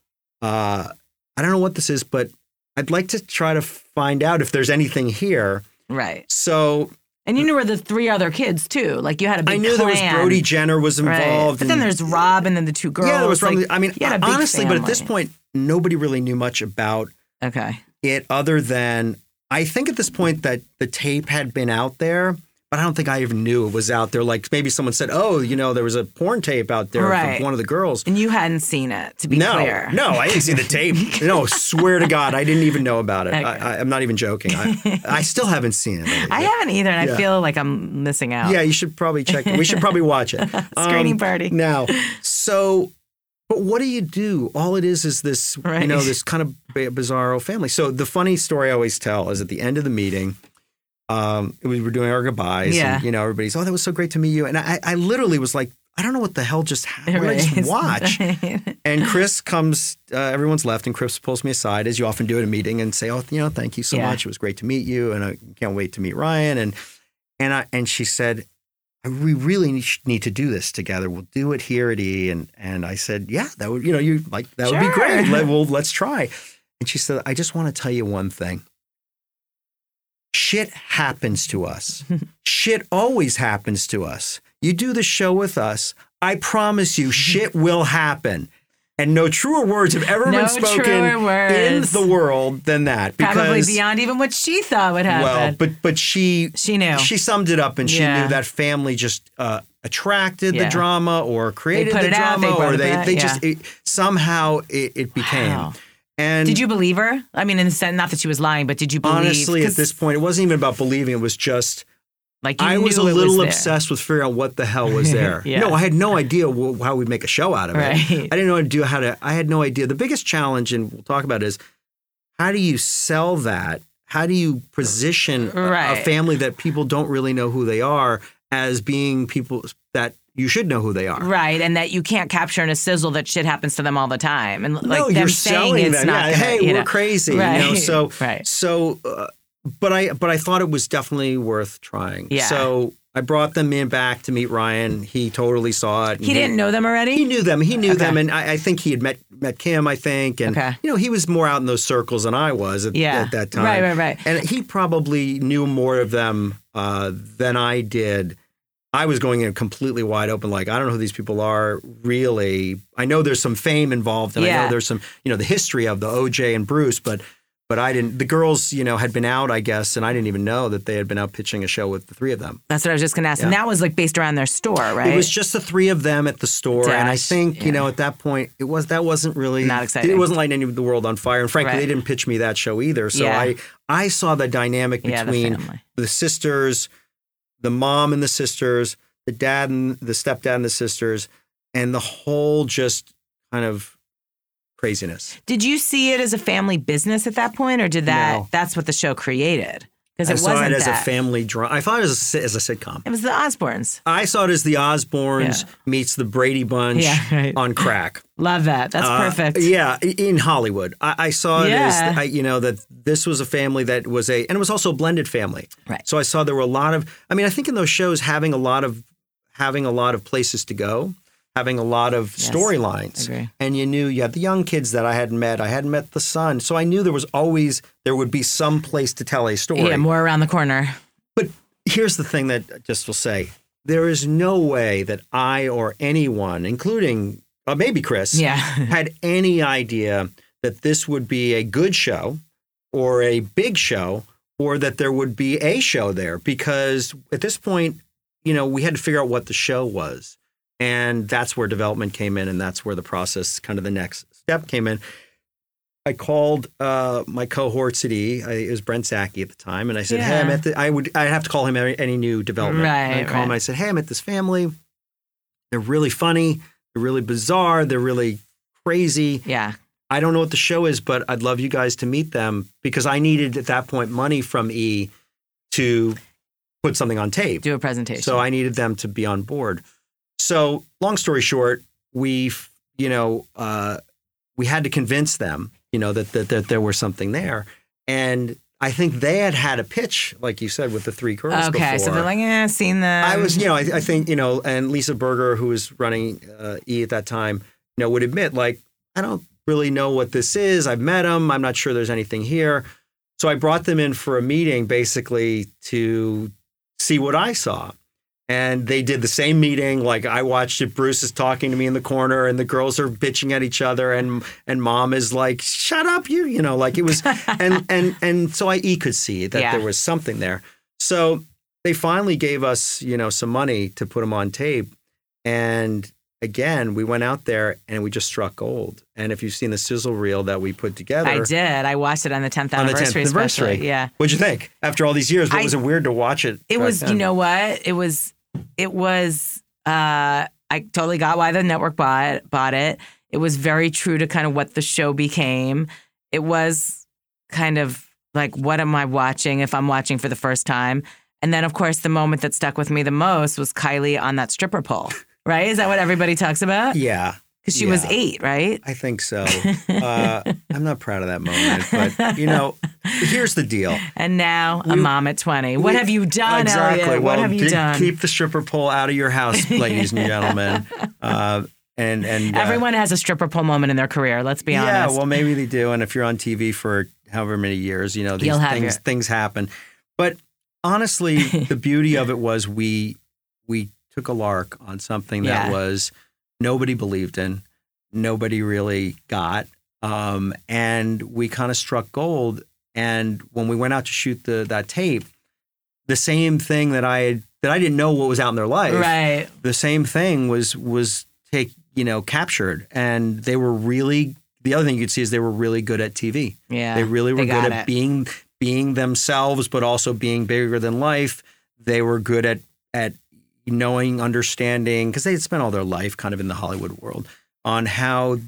uh, I don't know what this is, but I'd like to try to find out if there's anything here. Right. So And you knew where the three other kids too. Like you had a big I knew there was. Brody Jenner was Right. involved. But then there's Rob and then the two girls. yeah, there was like, Rob- I mean, you had a big honestly, but at this point, nobody really knew much about Okay. it other than I think at this point that the tape had been out there, but I don't think I even knew it was out there. Like maybe someone said, "Oh, you know, there was a porn tape out there Right. from one of the girls." And you hadn't seen it, to be no, clear. no, I didn't see the tape. no, swear to God, I didn't even know about it. Okay. I, I'm not even joking. I, I still haven't seen it. I haven't either, and Yeah. I feel like I'm missing out. Yeah, you should probably check it. We should probably watch it. Screening Um, party. Now, so, but what do you do? All it is is this, you know, this kind of bi- bizarro family. So the funny story I always tell is at the end of the meeting, um, we were doing our goodbyes. Yeah. And, you know, everybody's, oh, that was so great to meet you. And I, I literally was like, I don't know what the hell just happened. Did I just watch? And Chris comes, uh, everyone's left, and Chris pulls me aside, as you often do at a meeting, and say, "Oh, you know, thank you so Yeah. much. It was great to meet you, and I can't wait to meet Ryan." And and I and she said, "We really need- to do this together. We'll do it here at E." And and I said, "Yeah, that would you know you like that would be great. Let, well, let's try." And she said, "I just want to tell you one thing." Shit happens to us. shit always happens to us. You do the show with us. I promise you, shit will happen. And no truer words have ever No been spoken in the world than that. Because, Probably beyond even what she thought would happen. well, but but she She knew. she summed it up, and she Yeah. knew that family just uh, attracted Yeah. the drama or created the it out, drama, they or they they yeah. just it, somehow it, it became. Wow. And Did you believe her? I mean, in the sense, not that she was lying, but did you believe? honestly, at this point, it wasn't even about believing. It was just like you I was a it little there. obsessed with figuring out what the hell was there. Yeah. No, I had no idea wh- how we'd make a show out of it. I didn't know how to do how to. I had no idea. The biggest challenge, and we'll talk about, it, is how do you sell that? How do you position a- a, family that people don't really know who they are as being people that you should know who they are? Right, and that you can't capture in a sizzle that shit happens to them all the time, and like no, them you're saying it's them. not. yeah, gonna, hey, we're know. crazy. You know, Right, so right. so, uh, but I but I thought it was definitely worth trying. Yeah. So I brought them in back to meet Ryan. He totally saw it. He didn't know them already. He knew them. He knew Okay. them, and I, I think he had met met Kim. I think, and Okay. you know, he was more out in those circles than I was at, Yeah. at that time. Right, right, right. And he probably knew more of them uh, than I did. I was going in completely wide open, like I don't know who these people are. Really, I know there's some fame involved, and I know there's some, you know, the history of the OJ and Bruce, but. But I didn't. The girls, you know, had been out, I guess, and I didn't even know that they had been out pitching a show with the three of them. That's what I was just going to ask, and that was like based around their store, right? It was just the three of them at the store, and I think yeah. you know at that point it was that wasn't really Not exciting. It wasn't lighting any of the world on fire, and frankly, Right. they didn't pitch me that show either. So Yeah. I I saw the dynamic Yeah, the between the sisters, the mom and the sisters, the dad and the stepdad and the sisters, and the whole just kind of craziness. Did you see it as a family business at that point, or did that? No. That's what the show created. Because I it saw wasn't it as that. a family drama. I thought it was a, as a sitcom. It was the Osbournes. I saw it as the Osbournes Yeah. meets the Brady Bunch Yeah, right. on crack. Love that. That's Uh, perfect. Yeah, in Hollywood, I, I saw it Yeah. as I, you know that this was a family that was a, and it was also a blended family. Right. So I saw there were a lot of. I mean, I think in those shows having a lot of having a lot of places to go, having a lot of Yes, storylines, and you knew you had the young kids that I hadn't met. I hadn't met the son, so I knew there was always there would be some place to tell a story. Yeah, more around the corner. But here's the thing that I just will say: there is no way that I or anyone, including uh, maybe Chris, Yeah. had any idea that this would be a good show or a big show or that there would be a show there because at this point, you know, we had to figure out what the show was. And that's where development came in and that's where the process kind of the next step came in. I called uh, my cohorts at E. I, it was Brent Zaki at the time, and I said, "Hey, I'm at the." I would. I have to call him any, any new development. Right, And I call him. I said, "Hey, I'm at this family. They're really funny. They're really bizarre. They're really crazy. Yeah. I don't know what the show is, but I'd love you guys to meet them because I needed at that point money from E to put something on tape. Do a presentation. So I needed them to be on board. So long story short, we, you know, uh, we had to convince them, you know, that, that that there was something there, and I think they had had a pitch, like you said, with the three girls. okay. So they're like, yeah, seen them. I was, you know, I, I think, you know, and Lisa Berger, who was running uh, E at that time, you know, would admit, like, I don't really know what this is. I've met them. I'm not sure there's anything here. So I brought them in for a meeting basically to see what I saw. And they did the same meeting. Like I watched it. Bruce is talking to me in the corner, and the girls are bitching at each other, and and mom is like, "Shut up, you!" You know, like it was, and and and so I e could see that Yeah. there was something there. So they finally gave us, you know, some money to put them on tape. And again, we went out there and we just struck gold. And if you've seen the sizzle reel that we put together I did. I watched it on the 10th on the 10th anniversary. anniversary. Yeah. what'd you think after all these years? What I- was it weird to watch it? It was, you know what? It was, it was, uh, I totally got why the network bought, bought it. It was very true to kind of what the show became. It was kind of like, what am I watching if I'm watching for the first time? And then, of course, the moment that stuck with me the most was Kylie on that stripper pole, right? Is that what everybody talks about? Yeah, Because she was eight, right? I think so. Uh, I'm not proud of that moment, but you know, here's the deal. And now a mom at 20. What We- have you done, exactly. Elliot? Well, what have you done? Keep the stripper pole out of your house, ladies and gentlemen. Uh, and and uh, Everyone has a stripper pole moment in their career. Let's be yeah, honest. Yeah, well, maybe they do. And if you're on TV for however many years, you know, these things your- things happen. But honestly, the beauty of it was we we took a lark on something that Yeah. was nobody believed in, nobody really got, um, and we kind of struck gold. And when we went out to shoot the that tape, the same thing that I had that I didn't know what was out in their life, right. the same thing was was take you know captured and they were really the other thing you could see is they were really good at TV. Yeah. they really were they good at it. being being themselves but also being bigger than life. They were good at at knowing, understanding because they had spent all their life kind of in the Hollywood world on how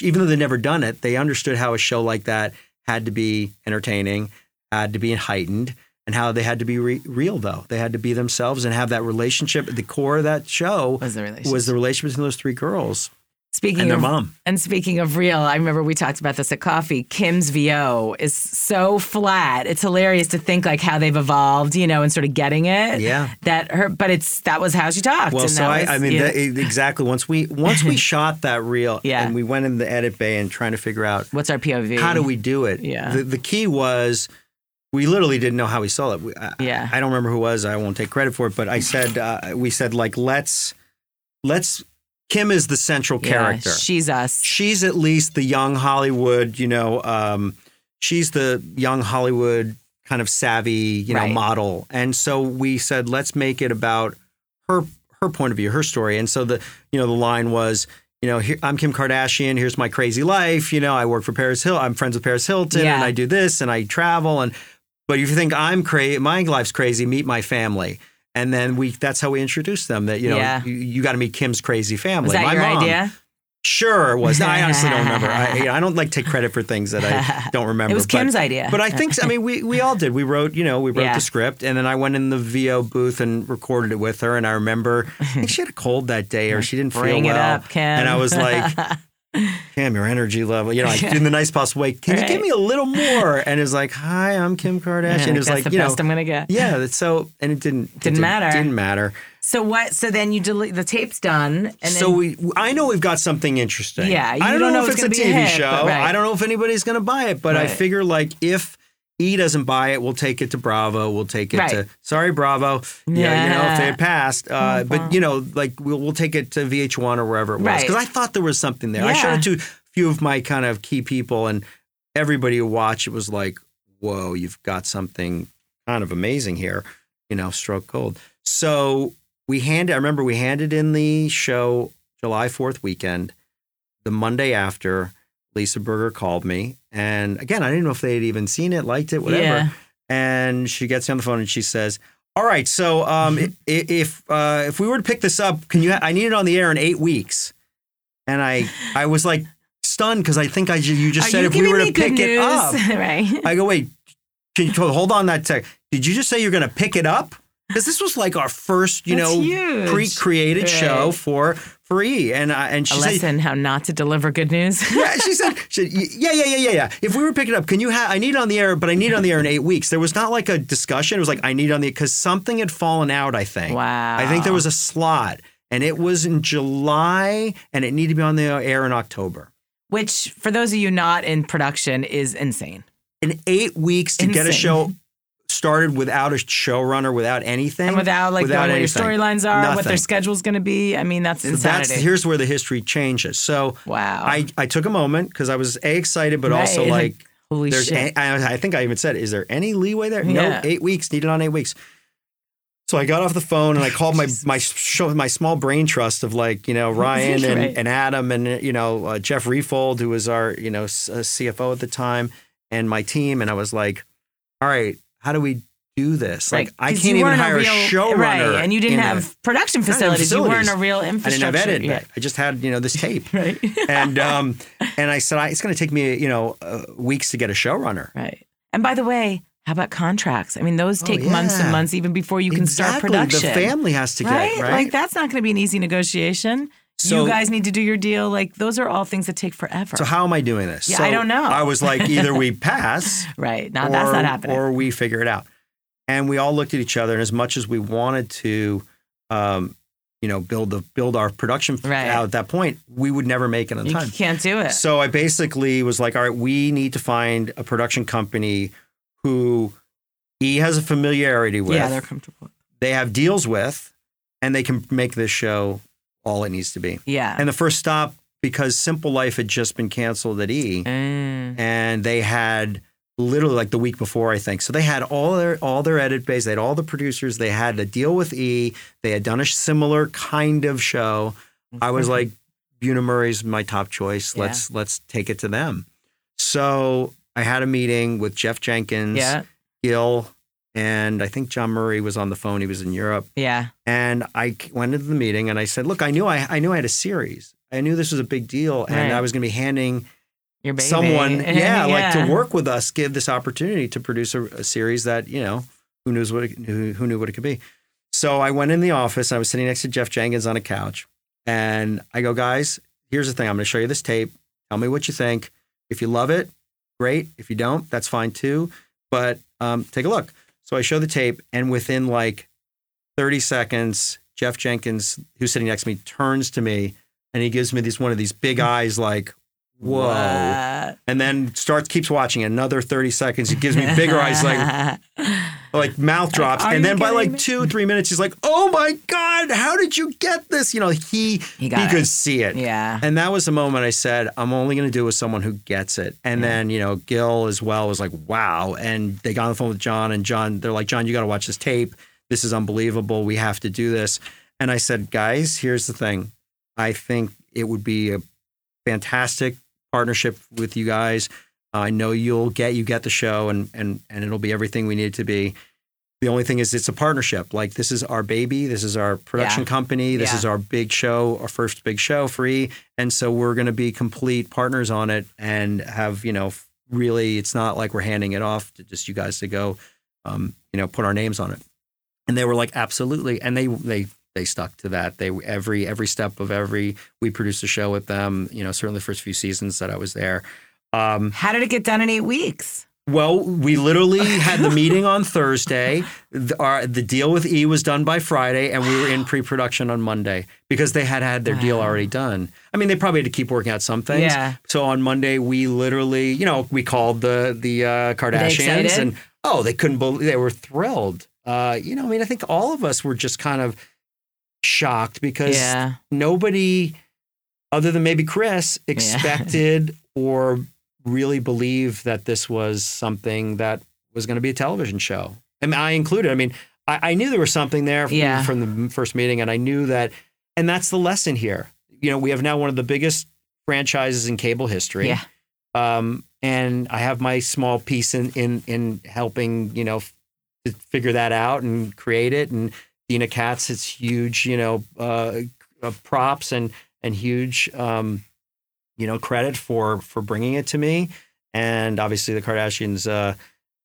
even though they'd never done it, they understood how a show like that had to be entertaining, had to be heightened, and how they had to be re- real though. They had to be themselves and have that relationship. At the core of that show was the relationship. was the relationship between those three girls speaking and their of mom. and speaking of real, I remember we talked about this at coffee. Kim's VO is so flat. It's hilarious to think like how they've evolved, you know, and sort of getting it. Yeah. That her, but it's that was how she talked. Well, so I, was, I mean, that, exactly. Once we once we shot that reel, Yeah. and we went in the edit bay and trying to figure out what's our POV? how do we do it. Yeah. The, the key was we literally didn't know how we saw it. We, I, Yeah. I don't remember who it was. I won't take credit for it, but I said uh, we said like let's let's. Kim is the central Yeah, character. she's us. she's at least the young Hollywood, you know, um, she's the young Hollywood kind of savvy, you know, Right. model. And so we said, let's make it about her her point of view, her story. And so the you know the line was, you know, here, I'm Kim Kardashian. Here's my crazy life. You know, I work for Paris Hill. I'm friends with Paris Hilton, Yeah. and I do this and I travel. And but if you think I'm crazy, my life's crazy. Meet my family. And then we that's how we introduced them. That you know Yeah. you, you got to meet Kim's crazy family. Was that my your mom, idea? Sure, it was. No, I honestly don't remember. I, I don't like take credit for things that I don't remember. It was but- Kim's idea. But I think I mean we we all did. We wrote you know we wrote Yeah. the script and then I went in the VO booth and recorded it with her. And I remember I think she had a cold that day or she didn't Bring feel it well. up, Kim. And I was like. Kim, your energy level, you know, like in the nice possible way. Can you give me a little more? And it was like, "Hi, I'm Kim Kardashian." It was like, you know, I'm gonna get. yeah. So, and it didn't it Didn't matter. Didn't matter. So what? So then you delete the tape's done, and so then we, I know we've got something interesting. Yeah, I don't, don't know, know if it's it's a gonna a TV hit, show. right. I don't know if anybody's going to buy it, but I figure like if E doesn't buy it, we'll take it to Bravo. We'll take it Right. to sorry Bravo. Yeah, you know if they had passed, uh, Mm-hmm. but you know like we'll we'll take it to VH1 or wherever it was Right. because I thought there was something there. I showed it to a few of my kind of key people, and everybody who watched it was like, "Whoa, you've got something kind of amazing here." You know, stroke cold. So we handed. I remember we handed in the show July Fourth weekend. The Monday after, Lisa Berger called me, and again, I didn't know if they had even seen it, liked it, whatever. Yeah. And she gets me on the phone and she says, "All right, so um, Mm-hmm. i- if uh, if we were to pick this up, can you? I need it on the air in eight weeks." And I I was like stunned because I think I ju- you just Are said you if we were to pick it up. right? I go, wait, can you hold on that tech? Did you just say you're going to pick it up? Because this was like our first, you That's know, huge. pre-created Right. show for for E, and I and she A said, lesson how not to deliver good news. yeah, she said, she yeah, yeah, yeah, yeah, yeah. If we were picking up, can you have? I need it on the air, but I need it on the air in eight weeks. There was not like a discussion. It was like I need it on the because something had fallen out. I think. Wow. I think there was a slot, and it was in July, and it needed to be on the air in October. Which, for those of you not in production, is insane. In eight weeks to get a show started without a showrunner, without anything, And without like without knowing what your storylines are, what their Nothing. schedule's going to be. I mean, that's So insanity. that's here's where the history changes. So wow. I, I took a moment because I was a excited, but also like Holy there's shit. a- I, I think I even said, is there any leeway there? No, Yeah. eight weeks needed on eight weeks. So I got off the phone and I called my my show, my small brain trust of like you know Ryan and, Right. and Adam and you know uh, Jeff Refold who was our you know uh, CFO at the time and my team and I was like, all right, how do we do this? Like I can't even hire a, real, showrunner, Right, and you didn't a- have production I facilities. You weren't a facilities. real I didn't infrastructure. have edit. Yeah. I just had you know this tape. Right. and um, and I said I, it's going to take me you know uh, weeks to get a showrunner. right. And by the way, how about contracts? I mean, those Oh, take months and months even before you can start production. The family has to right? get right. Like that's not going to be an easy negotiation. So- you guys need to do your deal. Like those are all things that take forever. so how am I doing this? Yeah, So I don't know. I was like, either we pass, right. Now that's not happening. or we figure it out. And we all looked at each other, and as much as we wanted to, um, you know, build the build our production Right. out at that point, we would never make it on you time. can't do it. So I basically was like, all right, we need to find a production company who he has a familiarity with. yeah, they're comfortable. they have deals with, and they can make this show all it needs to be. Yeah. And the first stop, because Simple Life had just been canceled at E, Mm. and they had literally like the week before, I think. So they had all their all their edit bays, they had all the producers, they had to deal with E. They had done a similar kind of show. I was like, Bunim Murray's my top choice. Yeah. Let's let's take it to them. So I had a meeting with Jeff Jenkins, yeah. Gil, and I think Jon Murray was on the phone. He was in Europe. Yeah. And I went into the meeting and I said, "Look, I knew I, I knew I had a series. I knew this was a big deal, and Right. I was going to be handing Your baby. someone, yeah, like to work with us, give this opportunity to produce a, a series that you know who knows what it, who, who knew what it could be." So I went in the office. I was sitting next to Jeff Jenkins on a couch, and I go, "Guys, here's the thing. I'm going to show you this tape. Tell me what you think. If you love it, great. If you don't, that's fine too. But um, take a look." So I show the tape, and within like 30 seconds, Jeff Jenkins, who's sitting next to me, turns to me and he gives me this one of these big mm. eyes, like, whoa. What? And then starts, keeps watching another 30 seconds. He gives me bigger eyes, like, like mouth drops. Are and then by like me? two, three minutes, he's like, oh my God, how did you get this? You know, he, He got it. could see it. yeah. And that was the moment I said, I'm only going to do it with someone who gets it. And then, you know, Gil as well was like, wow. And they got on the phone with John, and John, they're like, John, you got to watch this tape. This is unbelievable. We have to do this. And I said, guys, here's the thing. I think it would be a fantastic partnership with you guys. I know you'll get you get the show, and and and it'll be everything we need it to be. The only thing is, it's a partnership. Like this is our baby. This is our production Yeah. company. This Yeah. is our big show, our first big show, free. And so we're going to be complete partners on it and have you know really. It's not like we're handing it off to just you guys to go, um, you know, put our names on it. And they were like, absolutely. And they they they stuck to that. They every every step of every. We produced a show with them. You know, certainly the first few seasons that I was there. Um, How did it get done in eight weeks? well, we literally had the meeting on Thursday. The, our, the deal with E was done by Friday, and we were in pre-production on Monday because they had had their deal already done. I mean, they probably had to keep working out some things. Yeah. So on Monday, we literally, you know, we called the the uh, Kardashians, and oh, they couldn't believe they were thrilled. Uh, you know, I mean, I think all of us were just kind of shocked because Yeah. nobody other than maybe Chris expected or really believe that this was something that was going to be a television show. I mean, I included. I mean, I, I knew there was something there from, Yeah. from the first meeting, and I knew that, and that's the lesson here. You know, we have now one of the biggest franchises in cable history. Yeah. Um, and I have my small piece in in in helping, you know, f- figure that out and create it. And Deena Katz, it's huge, you know, uh, uh, props and and huge, um, you know, credit for for bringing it to me. And obviously the Kardashians uh,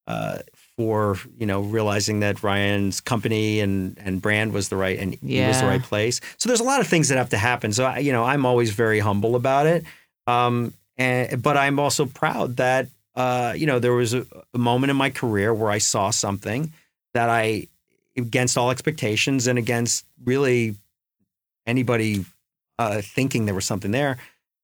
uh, for you know realizing that Ryan's company and and brand was the right and he was the right place. So there's a lot of things that have to happen. So I, you know, I'm always very humble about it. Um, and but I'm also proud that uh, you know there was a, a moment in my career where I saw something that I against all expectations and against really anybody uh, thinking there was something there.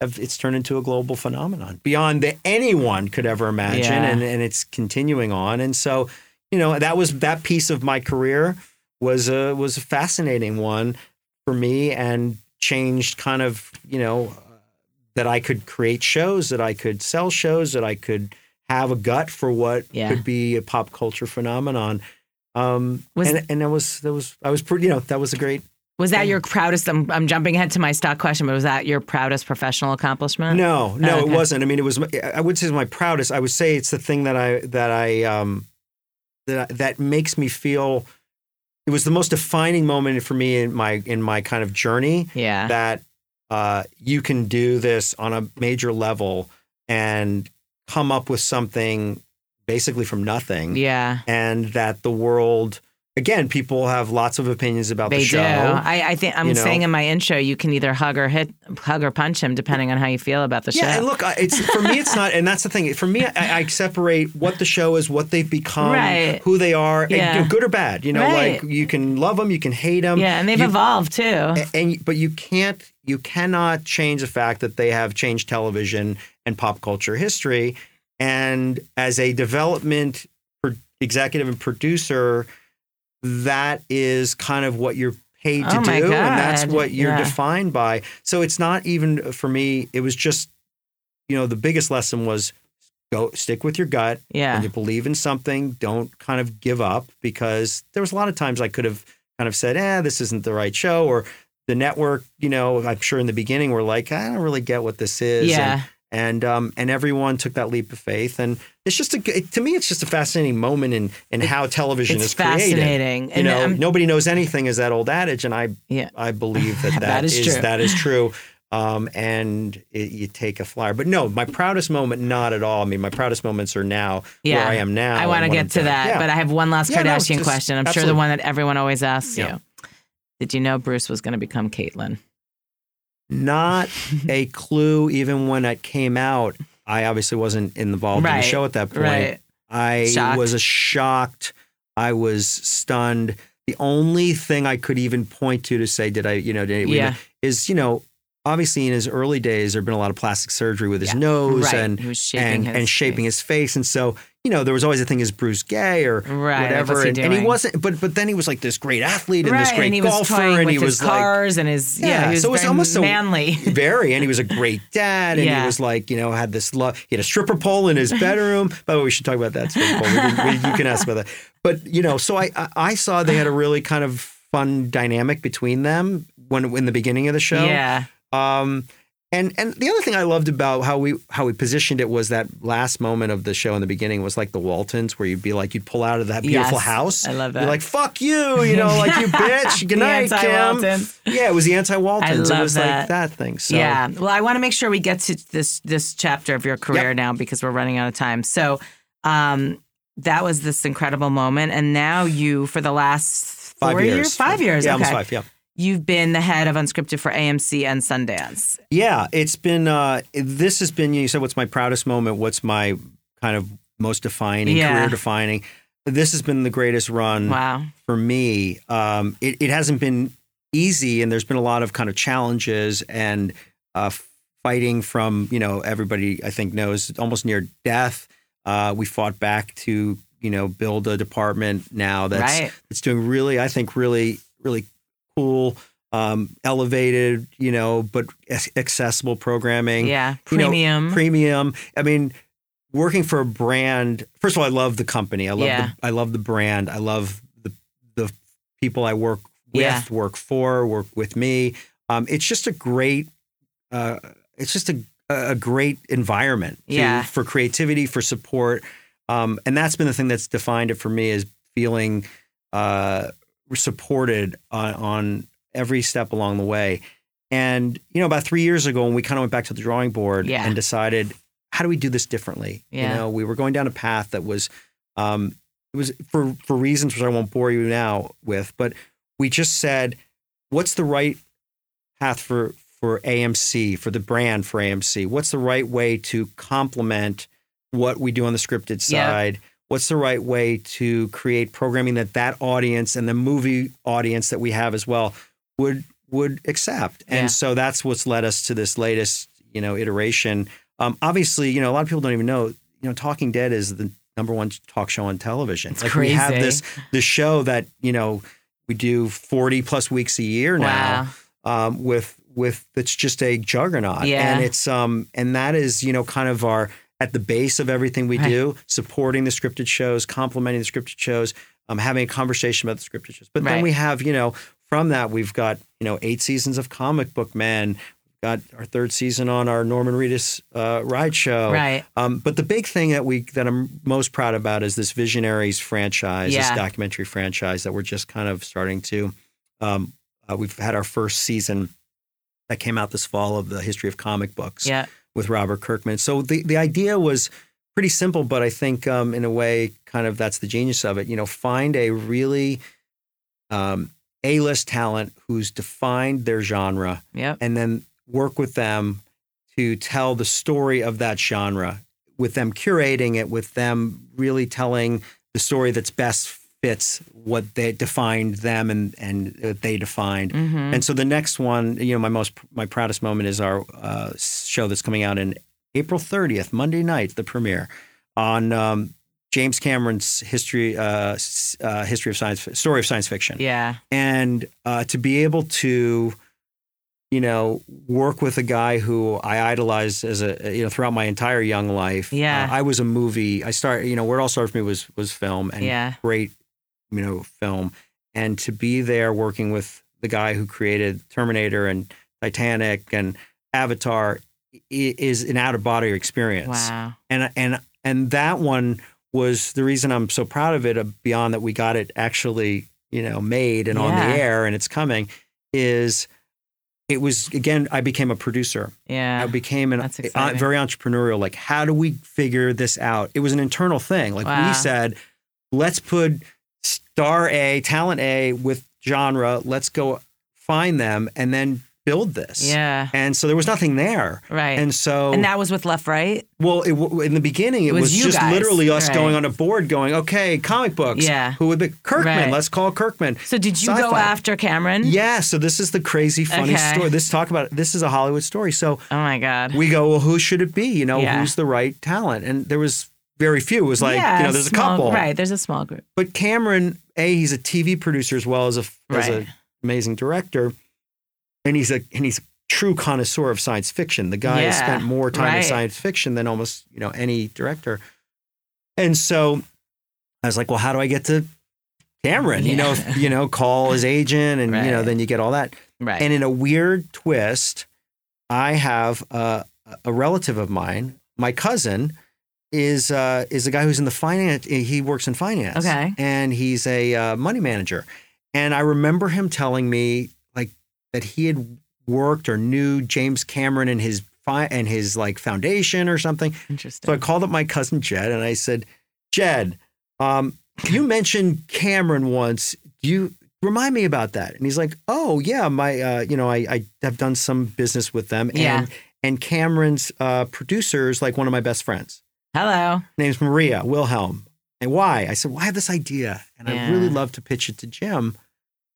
Have- It's turned into a global phenomenon beyond that anyone could ever imagine, Yeah. and, and it's continuing on. And so, you know, that was that piece of my career was a was a fascinating one for me, and changed kind of you know that I could create shows, that I could sell shows, that I could have a gut for what Yeah. could be a pop culture phenomenon. Um, Was- and and that was that was I was pretty you know that was a great Was that your proudest? I'm, I'm jumping ahead to my stock question, but was that your proudest professional accomplishment? No, no, Oh, okay. it wasn't. I mean, it was. I would say it's my proudest. I would say it's the thing that I that I um that that makes me feel. It was the most defining moment for me in my in my kind of journey Yeah. that uh, you can do this on a major level and come up with something basically from nothing, yeah. and that the world. Again, people have lots of opinions about They the do. show. I, I think I'm you know. saying in my intro, you can either hug or hit, hug or punch him, depending on how you feel about the Yeah, show. and look, it's for me. It's not, and that's the thing. For me, I, I separate what the show is, what they've become, Right. who they are, and, you know, good or bad. You know, Right. like you can love them, you can hate them. yeah, and they've you, evolved too. a- and but you can't, you cannot change the fact that they have changed television and pop culture history. And as a development executive and producer, that is kind of what you're paid to Oh do, and that's what you're Yeah. defined by. So it's not even for me. It was just, you know, the biggest lesson was go stick with your gut. Yeah. When you believe in something, don't kind of give up because there was a lot of times I could have kind of said, "eh, this isn't the right show," or the network. You know, I'm sure in the beginning we're like, "I don't really get what this is." Yeah. And and um, and everyone took that leap of faith, and it's just a it, to me, it's just a fascinating moment in in how television is created. fascinating. You And know, I'm- nobody knows anything is that old adage, and I Yeah. I believe that That is true. that is true. Um, and it, you take a flyer, but no, my proudest moment, not at all. I mean, my proudest moments are now Yeah. where I am now. I want to get to that, Yeah. but I have one last Yeah, no, Kardashian just- question. I'm sure the one that everyone always asks you. Did you know Bruce was going to become Caitlyn? Not a clue. Even when it came out, I obviously wasn't involved in Right, the show at that point. Right. I Shocked. was shocked. I was stunned. The only thing I could even point to to say, did I, you know, did Yeah. is, you know, obviously in his early days, there had been a lot of plastic surgery with his Yeah. nose Right. and He was shaping and, his and shaping his face. And so, you know, there was always a thing, as Bruce gay or Right. whatever? He and, and he wasn't, but but then he was like this great athlete and right. this great and he golfer. was and he was like, cars and his yeah. Yeah, he was so it was very almost so- manly. very and he was a great dad and Yeah. he was like you know had this love he had a stripper pole in his bedroom by the way we should talk about that stripper pole we we- you can ask about that but you know so I, I I saw they had a really kind of fun dynamic between them when in the beginning of the show Yeah. um And and the other thing I loved about how we how we positioned it was that last moment of the show in the beginning was like the Waltons, where you'd be like you'd pull out of that beautiful Yes, house. I love You're like fuck you, you know, like you bitch. Good night, Kim. Yeah, it was the anti-Waltons. I love it was that. like that thing. So Yeah. Well, I want to make sure we get to this this chapter of your career Yep. now because we're running out of time. So, um, that was this incredible moment, and now you, for the last four five years. five years, Yeah, okay, almost five. Yeah. You've been the head of unscripted for AMC and Sundance. Yeah, it's been. Uh, this has been. You said, "What's my proudest moment? What's my kind of most defining, Yeah. career defining?" This has been the greatest run Wow. for me. Um, it, it hasn't been easy, and there's been a lot of kind of challenges and uh, fighting from you know everybody. I think knows almost near death. Uh, we fought back to you know build a department now that's Right. it's doing really, I think, really, really cool, um, elevated, you know, but accessible programming. Yeah. you know, Premium. premium. I mean, working for a brand. First of all, I love the company. I love Yeah. the I love the brand. I love the the people I work with, Yeah. work for, work with me. Um, it's just a great. Uh, it's just a a great environment to- Yeah. for creativity, for support, um, and that's been the thing that's defined it for me is feeling uh, supported on, on every step along the way. And you know, about three years ago, when we kind of went back to the drawing board Yeah. and decided, how do we do this differently? Yeah. You know, we were going down a path that was, um, it was for for reasons which I won't bore you now with, but we just said, what's the right path for for AMC for the brand for AMC? What's the right way to complement what we do on the scripted Yeah. What's the right way to create programming that that audience and the movie audience that we have as well would would accept? And Yeah. so that's what's led us to this latest, you know, iteration. Um, obviously, you know, a lot of people don't even know, you know, Talking Dead is the number one talk show on television. It's like we have this this show that you know we do forty plus weeks a year now Wow. um, with with it's just a juggernaut, Yeah. and it's um and that is you know kind of our at the base of everything we Right. do, supporting the scripted shows, complementing the scripted shows, um, having a conversation about the scripted shows. But Right. then we have you know from that we've got you know eight seasons of Comic Book Men. Got our third season on our Norman Reedus uh, ride show. Right. Um, but the big thing that we that I'm most proud about is this Visionaries franchise, Yeah. this documentary franchise that we're just kind of starting to. Um, uh, we've had our first season that came out this fall of the history of comic books Yeah. With Robert Kirkman. So the the idea was pretty simple, but I think um, in a way, kind of that's the genius of it. You know, find a really um, A list talent who's defined their genre Yep. and then work with them to tell the story of that genre with them curating it with them really telling the story that's best fits what they defined them and and they defined hmm and so the next one you know my most my proudest moment is our uh, show that's coming out in april 30th monday night the premiere on um, james cameron's history uh, uh, history of science story of science fiction Yeah. and uh, to be able to you know work with a guy who i idolized as a you know throughout my entire young life Yeah. uh, i was a movie i started you know where it all started for me was was film and Yeah. great you know film and to be there working with the guy who created terminator and titanic and avatar is an out of body experience Wow. and and and that one was the reason I'm so proud of it. uh, Beyond that, we got it actually, you know, made and on the air, and it's coming. Is it was again? I became a producer. Yeah i became an uh, very entrepreneurial. Like, how do we figure this out? It was an internal thing. Like Wow. we said, let's put star A, talent A with genre. Let's go find them and then build this. Yeah. And so there was nothing there. Right. And so And that was with Left Right. well, it, in the beginning, it, It was was, just guys, literally us right. going on a board, going, "Okay, comic books. Yeah. who would be Kirkman? Right. Let's call Kirkman." So did you go Sci-fi. after Cameron? Yeah. So this is the crazy, funny Okay. story. This talk about it. this is a Hollywood story. So Oh my God. we go, "Well, who should it be? You know, Yeah. who's the right talent?" And there was very few. It was like, yeah, you know, there's small- a couple, Right. There's a small group. But Cameron, a he's a TV producer as well as a as Right. a amazing director, and he's a and he's a true connoisseur of science fiction. The guy has spent more time in science fiction than almost you know any director. And so I was like, well, how do I get to Cameron? You know, you know, call his agent, and you know, then you get all that. Right. And in a weird twist, I have a, a relative of mine, my cousin, is uh, is a guy who's in the finance. He works in finance. Okay. and he's a uh, money manager. And I remember him telling me like that he had worked or knew James Cameron and his fi- and his like foundation or something. Interesting. So I called up my cousin Jed and I said, Jed, um, you mentioned Cameron once. Do you remind me about that? And he's like, Oh yeah, my uh, you know, I, I have done some business with them. Yeah. And and Cameron's uh, producer is like one of my best friends. Hello. Name's Maria Wilhelm. And why? I said, Well, I have this idea and Yeah. I really love to pitch it to Jim.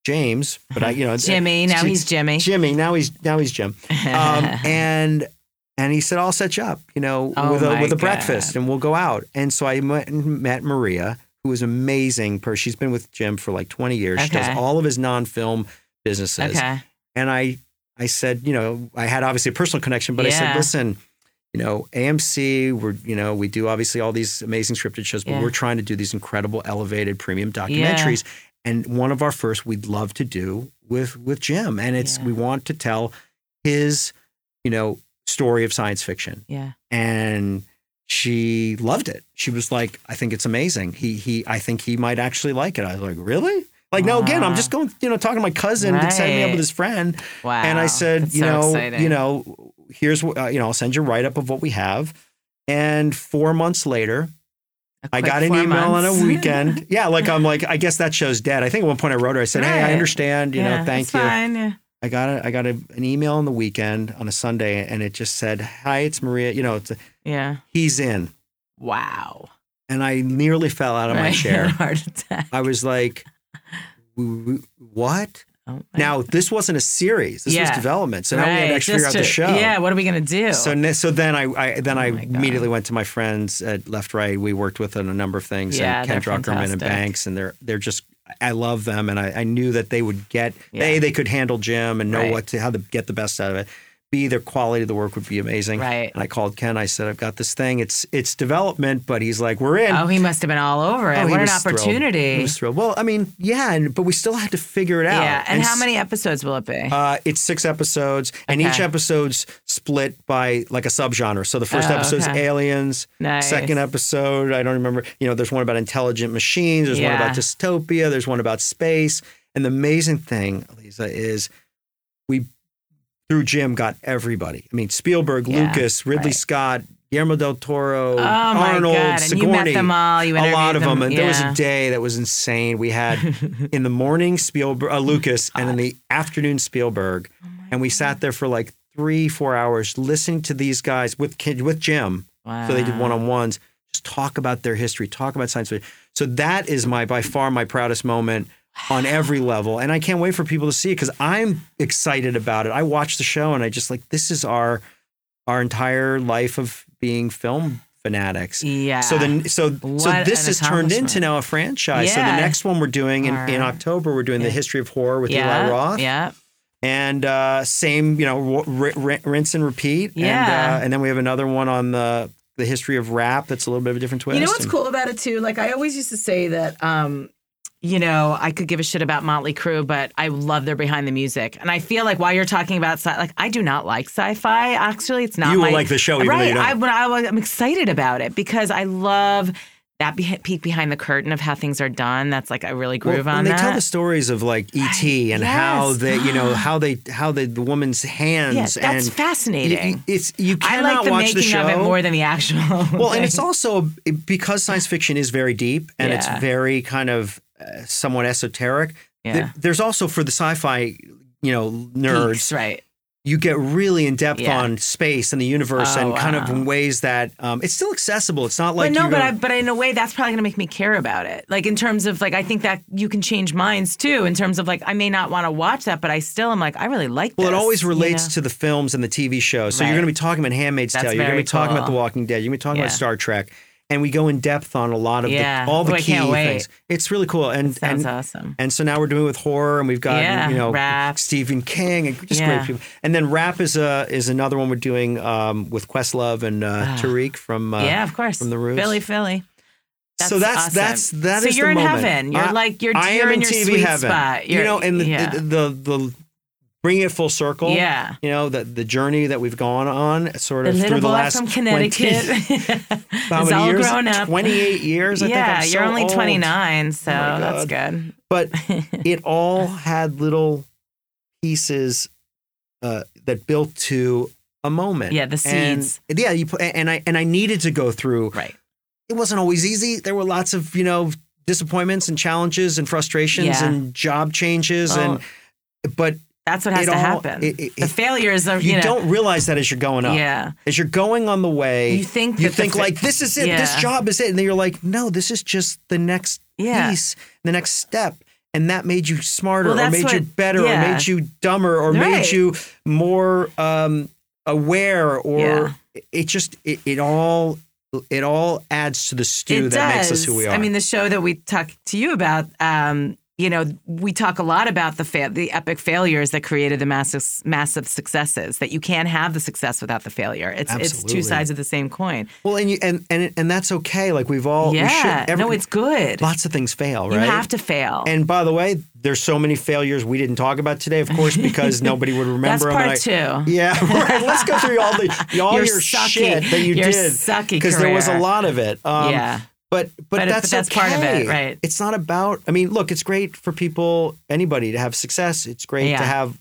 James, but I, you know, Jimmy. Now he's Jimmy. Jimmy. Now he's now he's Jim. Um, and and he said, "I'll set you up, you know, Oh with a with a God. breakfast, and we'll go out." And so I met, met Maria, who is amazing. person. She's been with Jim for like twenty years. She does all of his non-film businesses. okay. And I I said, you know, I had obviously a personal connection, but I said, listen. You know, AMC, we're, you know, we do obviously all these amazing scripted shows, but Yeah. we're trying to do these incredible elevated premium documentaries. And one of our first we'd love to do with with Jim. And it's Yeah. we want to tell his, you know, story of science fiction. Yeah. And she loved it. She was like, I think it's amazing. He he I think he might actually like it. I was like, Really? Like, no, again, I'm just going, you know, talking to my cousin that set me up with his friend. Wow. And I said, That's you so know, exciting. you know, here's what, uh, you know, I'll send you a write up of what we have. And four months later, I got an email on a weekend. yeah, like I'm like, I guess that show's dead. I think at one point I wrote her. I said, "Hey, I understand. You Yeah, know, thank you." Fine. I got a, I got a, an email on the weekend on a Sunday, and it just said, "Hi, it's Maria." You know, it's a, yeah. he's in, Wow. and I nearly fell out of my chair. Heart attack. I was like, "W- w- "What?" Oh, Now this wasn't a series. This was development. So now we had to Right, actually figure out just the show. Yeah, what are we gonna do? So so then I, I then oh I Oh God. immediately went to my friends at Left Right. We worked with on a number of things. Yeah, and Ken Druckerman and. Banks, and they're they're just I love them, and I, I knew that they would get Yeah. a they could handle Jim and know Right. what to how to get the best out of it. B their quality of the work would be amazing. Right. And I called Ken. I said I've got this thing. It's it's development, but he's like we're in. oh, he must have been all over it. Oh, what an was thrilled. opportunity. He was thrilled. Well, I mean, yeah, and, but we still had to figure it out. yeah. And, how s- many episodes will it be? uh, it's six episodes, and each episode's split by like a subgenre. So the first Oh, episode's okay. aliens. nice. Second episode, I don't remember. You know, there's one about intelligent machines. There's one about dystopia. There's one about space. And the amazing thing, Lisa, is we through Jim got everybody. I mean, Spielberg, Yeah, Lucas, Ridley right. Scott, Guillermo del Toro, Oh Arnold, god! Sigourney you met them all. You a lot of them. them. And there was a day that was insane. We had in the morning Spielberg, uh, Lucas, and in the afternoon Spielberg, Oh and we sat there for like three, four hours listening to these guys with with Jim. So they did one on ones, just talk about their history, talk about science fiction. So that is my by far my proudest moment on every level, and I can't wait for people to see it because I'm excited about it. I watch the show and I just like this is our our entire life of being film fanatics. Yeah. So then, so so this an has turned into now a franchise. So the next one we're doing in, in October, we're doing the history of horror with yeah. Eli Roth, Yeah. and uh, same, you know, r- r- rinse and repeat. And, Yeah. uh, and then we have another one on the the history of rap. That's a little bit of a different twist. You know what's And- cool about it too? Like I always used to say that um you know, I could give a shit about Motley Crue, but I love their behind the music. And I feel like while you're talking about sci- like I do not like sci-fi. Actually, it's not You will my, like the show right. I, when I, I'm excited about it because I love that be- peek behind the curtain of how things are done. That's like I really Well, groove on and they that. tell the stories of like ET and how they, you know, how they, how they, the woman's hands. yeah, that's and fascinating. y- It's you I cannot like the watch making the show of it more than the actual. Well, and it's also because science fiction is very deep and it's very kind of uh, somewhat esoteric. yeah. there's also for the sci-fi, you know, nerds, Peaks, right? you get really in depth Yeah. on space and the universe Oh, and kind of in ways that um, it's still accessible. It's not like but no, you're but gonna- I, but in a way, that's probably going to make me care about it. Like in terms of like, I think that you can change minds too. In terms of like, I may not want to watch that, but I still am like, I really like. Well, it this, always you relates know? to the films and the TV shows. So you're going to be talking about Handmaid's That's Tale. You're going to be talking about. The Walking Dead. You're going to be talking about Star Trek. And we go in depth on a lot of Yeah. the, all the Oh, key things. It's really cool. And Sounds and, awesome. and so now we're doing it with horror, and we've got Yeah, you know rap. Stephen King and just Yeah. great people. And then rap is a is another one we're doing um, with Questlove and uh, Ah. Tariq from uh, yeah, of course. from the Roots. Philly, Philly. so that's awesome. that's that so is you're the in moment. heaven. You're I- like you're, I you're am in in your TV sweet heaven. spot. you You're, know, and the, yeah. the, the the bringing it full circle. Yeah. You know, the the journey that we've gone on sort of little through the last from Connecticut how is many all years? grown up. 28 years. I think yeah, I'm so you're only old. 29, so Oh that's good. But it all had little pieces uh, that built to a moment. Yeah, the And- yeah, you and I and I needed to go through. Right. It wasn't always easy. There were lots of you know disappointments and challenges and frustrations Yeah. and job changes and but That's what has to all- happen. it- it- the it- failures are, you, you, know, don't realize that as you're going up. Yeah. As you're going on the way, You think you think fa- like this is it. This job is it, and then you're like, no, this is just the next Yeah. piece, the next step. And that made you smarter, Well, or made you better, yeah. or made you dumber, or Right. made you more um, aware, or Yeah. it just it, it all it all adds to the stew it that does. makes us who we are. I mean, the show that we talk to you about, um, you know, we talk a lot about the fa- the epic failures that created the massive massive successes. That you can't have the success without the failure. It's it's two sides of the same coin. well, and you and and and that's okay. Like we've all we yeah, should, every- no, it's good. lots of things fail, you right? have to fail. And by the way, there's so many failures we didn't talk about today, of course, because nobody would remember That's them. part and two. Yeah, right. Let's go through all the all Your your, sucky- shit that you your did sucky because there was a lot of it. Um, Yeah. But but, But that's but that's part of it, okay. right. It's not about. I mean, look, it's great for people, anybody, to have success. It's great Yeah. to have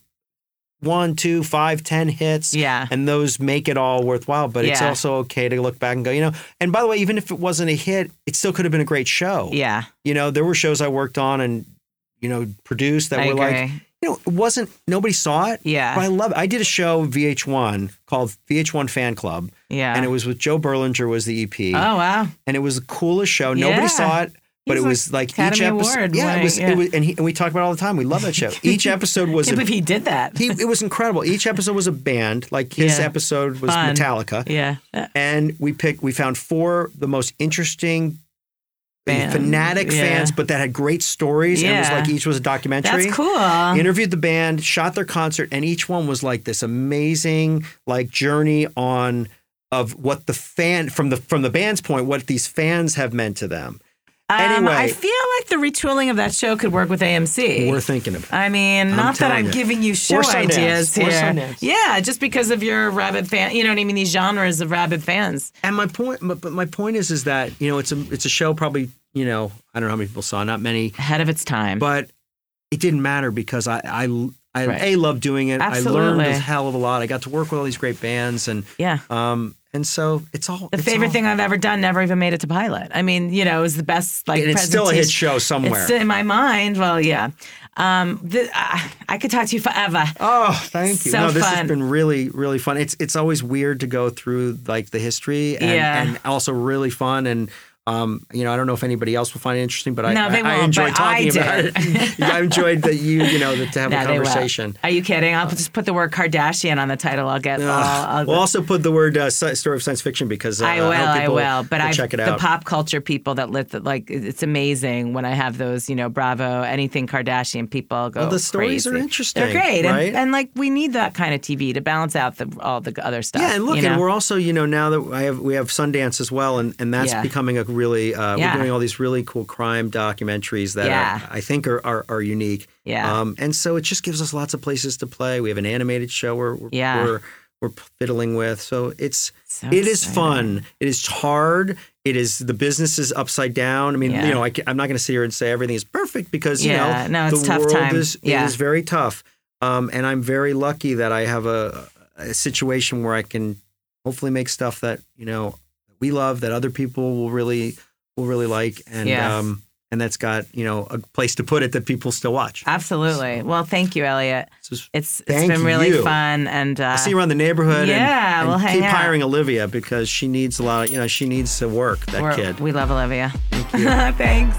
one, two, five, ten hits. Yeah. and those make it all worthwhile. But it's also okay to look back and go, you know. And by the way, even if it wasn't a hit, it still could have been a great show. yeah, You know, there were shows I worked on and you know produced that I were like agree. You know, it wasn't nobody saw it. Yeah. But I love it. I did a show VH1 called VH1 Fan Club. yeah. And it was with Joe Berlinger was the EP. oh wow, And it was the coolest show. Nobody Yeah. saw it. But He's it was like each episode. Award yeah, it was, yeah. it was and, he, and we talk about it all the time. We love that show. Each episode was can't a, believe he did that. he, it was incredible. Each episode was a band. Like his Yeah. episode was Fun. Metallica. yeah, And we picked we found four the most interesting Band, fanatic yeah. fans, but that had great stories. And it was like each was a documentary. that's cool. interviewed the band, shot their concert, and each one was like this amazing like journey on of what the fan from the from the band's point, what these fans have meant to them. Um, Anyway. I feel like the retooling of that show could work with AMC. We're thinking of it. I mean, not that I'm you. giving you show ideas here. Yeah, just because of your rabid fan, you know what I mean? These genres of rabid fans. And my point, but my point is, is that you know it's a it's a show probably you know I don't know how many people saw, not many, Ahead of its time. but it didn't matter because I I, I Right. a love doing it. I learned Absolutely. a hell of a lot. I got to work with all these great bands, and yeah. um and so it's all The favorite thing I've ever done never even made it to pilot. I mean, you know, it was the best like it's still a hit show somewhere. It's in my mind. Well, yeah. Um, the, I I could talk to you forever. Oh, thank you. So no, this fun. has been really, really fun. It's it's always weird to go through like the history and, Yeah. and also really fun and um, you know, I don't know if anybody else will find it interesting, but I, No, I, I enjoy talking I about it. I enjoyed that you, you know, that to have No, a conversation. Are you kidding? I'll just put the word Kardashian on the title. I'll get all. I'll, we'll also put the word uh, story of science fiction because uh, I will, I will. But I check it out. the pop culture people that lit the, like it's amazing when I have those, you know, Bravo, anything Kardashian people go. Well, the stories crazy. are interesting, They're great, right? and, and like we need that kind of TV to balance out the all the other stuff. Yeah, and look, you know? and we're also, you know, now that I have we have Sundance as well, and, and that's Yeah. becoming a really uh, Yeah. we're doing all these really cool crime documentaries that Yeah. are, I think are, are are unique. Yeah. Um, and so it just gives us lots of places to play. We have an animated show where we're Yeah. we're, we're fiddling with. So it's So it is fun. It is hard. It is the business is upside down. I mean, you know, I, am not going to sit here and say everything is perfect because you no, know it's the tough world time. is Yeah. it is very tough. Um, and I'm very lucky that I have a, a situation where I can hopefully make stuff that you know we love that other people will really will really like and Yeah. um, and that's got you know a place to put it that people still watch. Absolutely. Well, thank you, Elliot. So it's- It's been really you. fun, and uh, I'll see you around the neighborhood. and- yeah, and, we'll hang keep out. hiring Olivia because she needs a lot. Of, you know, she needs to work. That we're- kid. we love Olivia. Thank you. Thanks.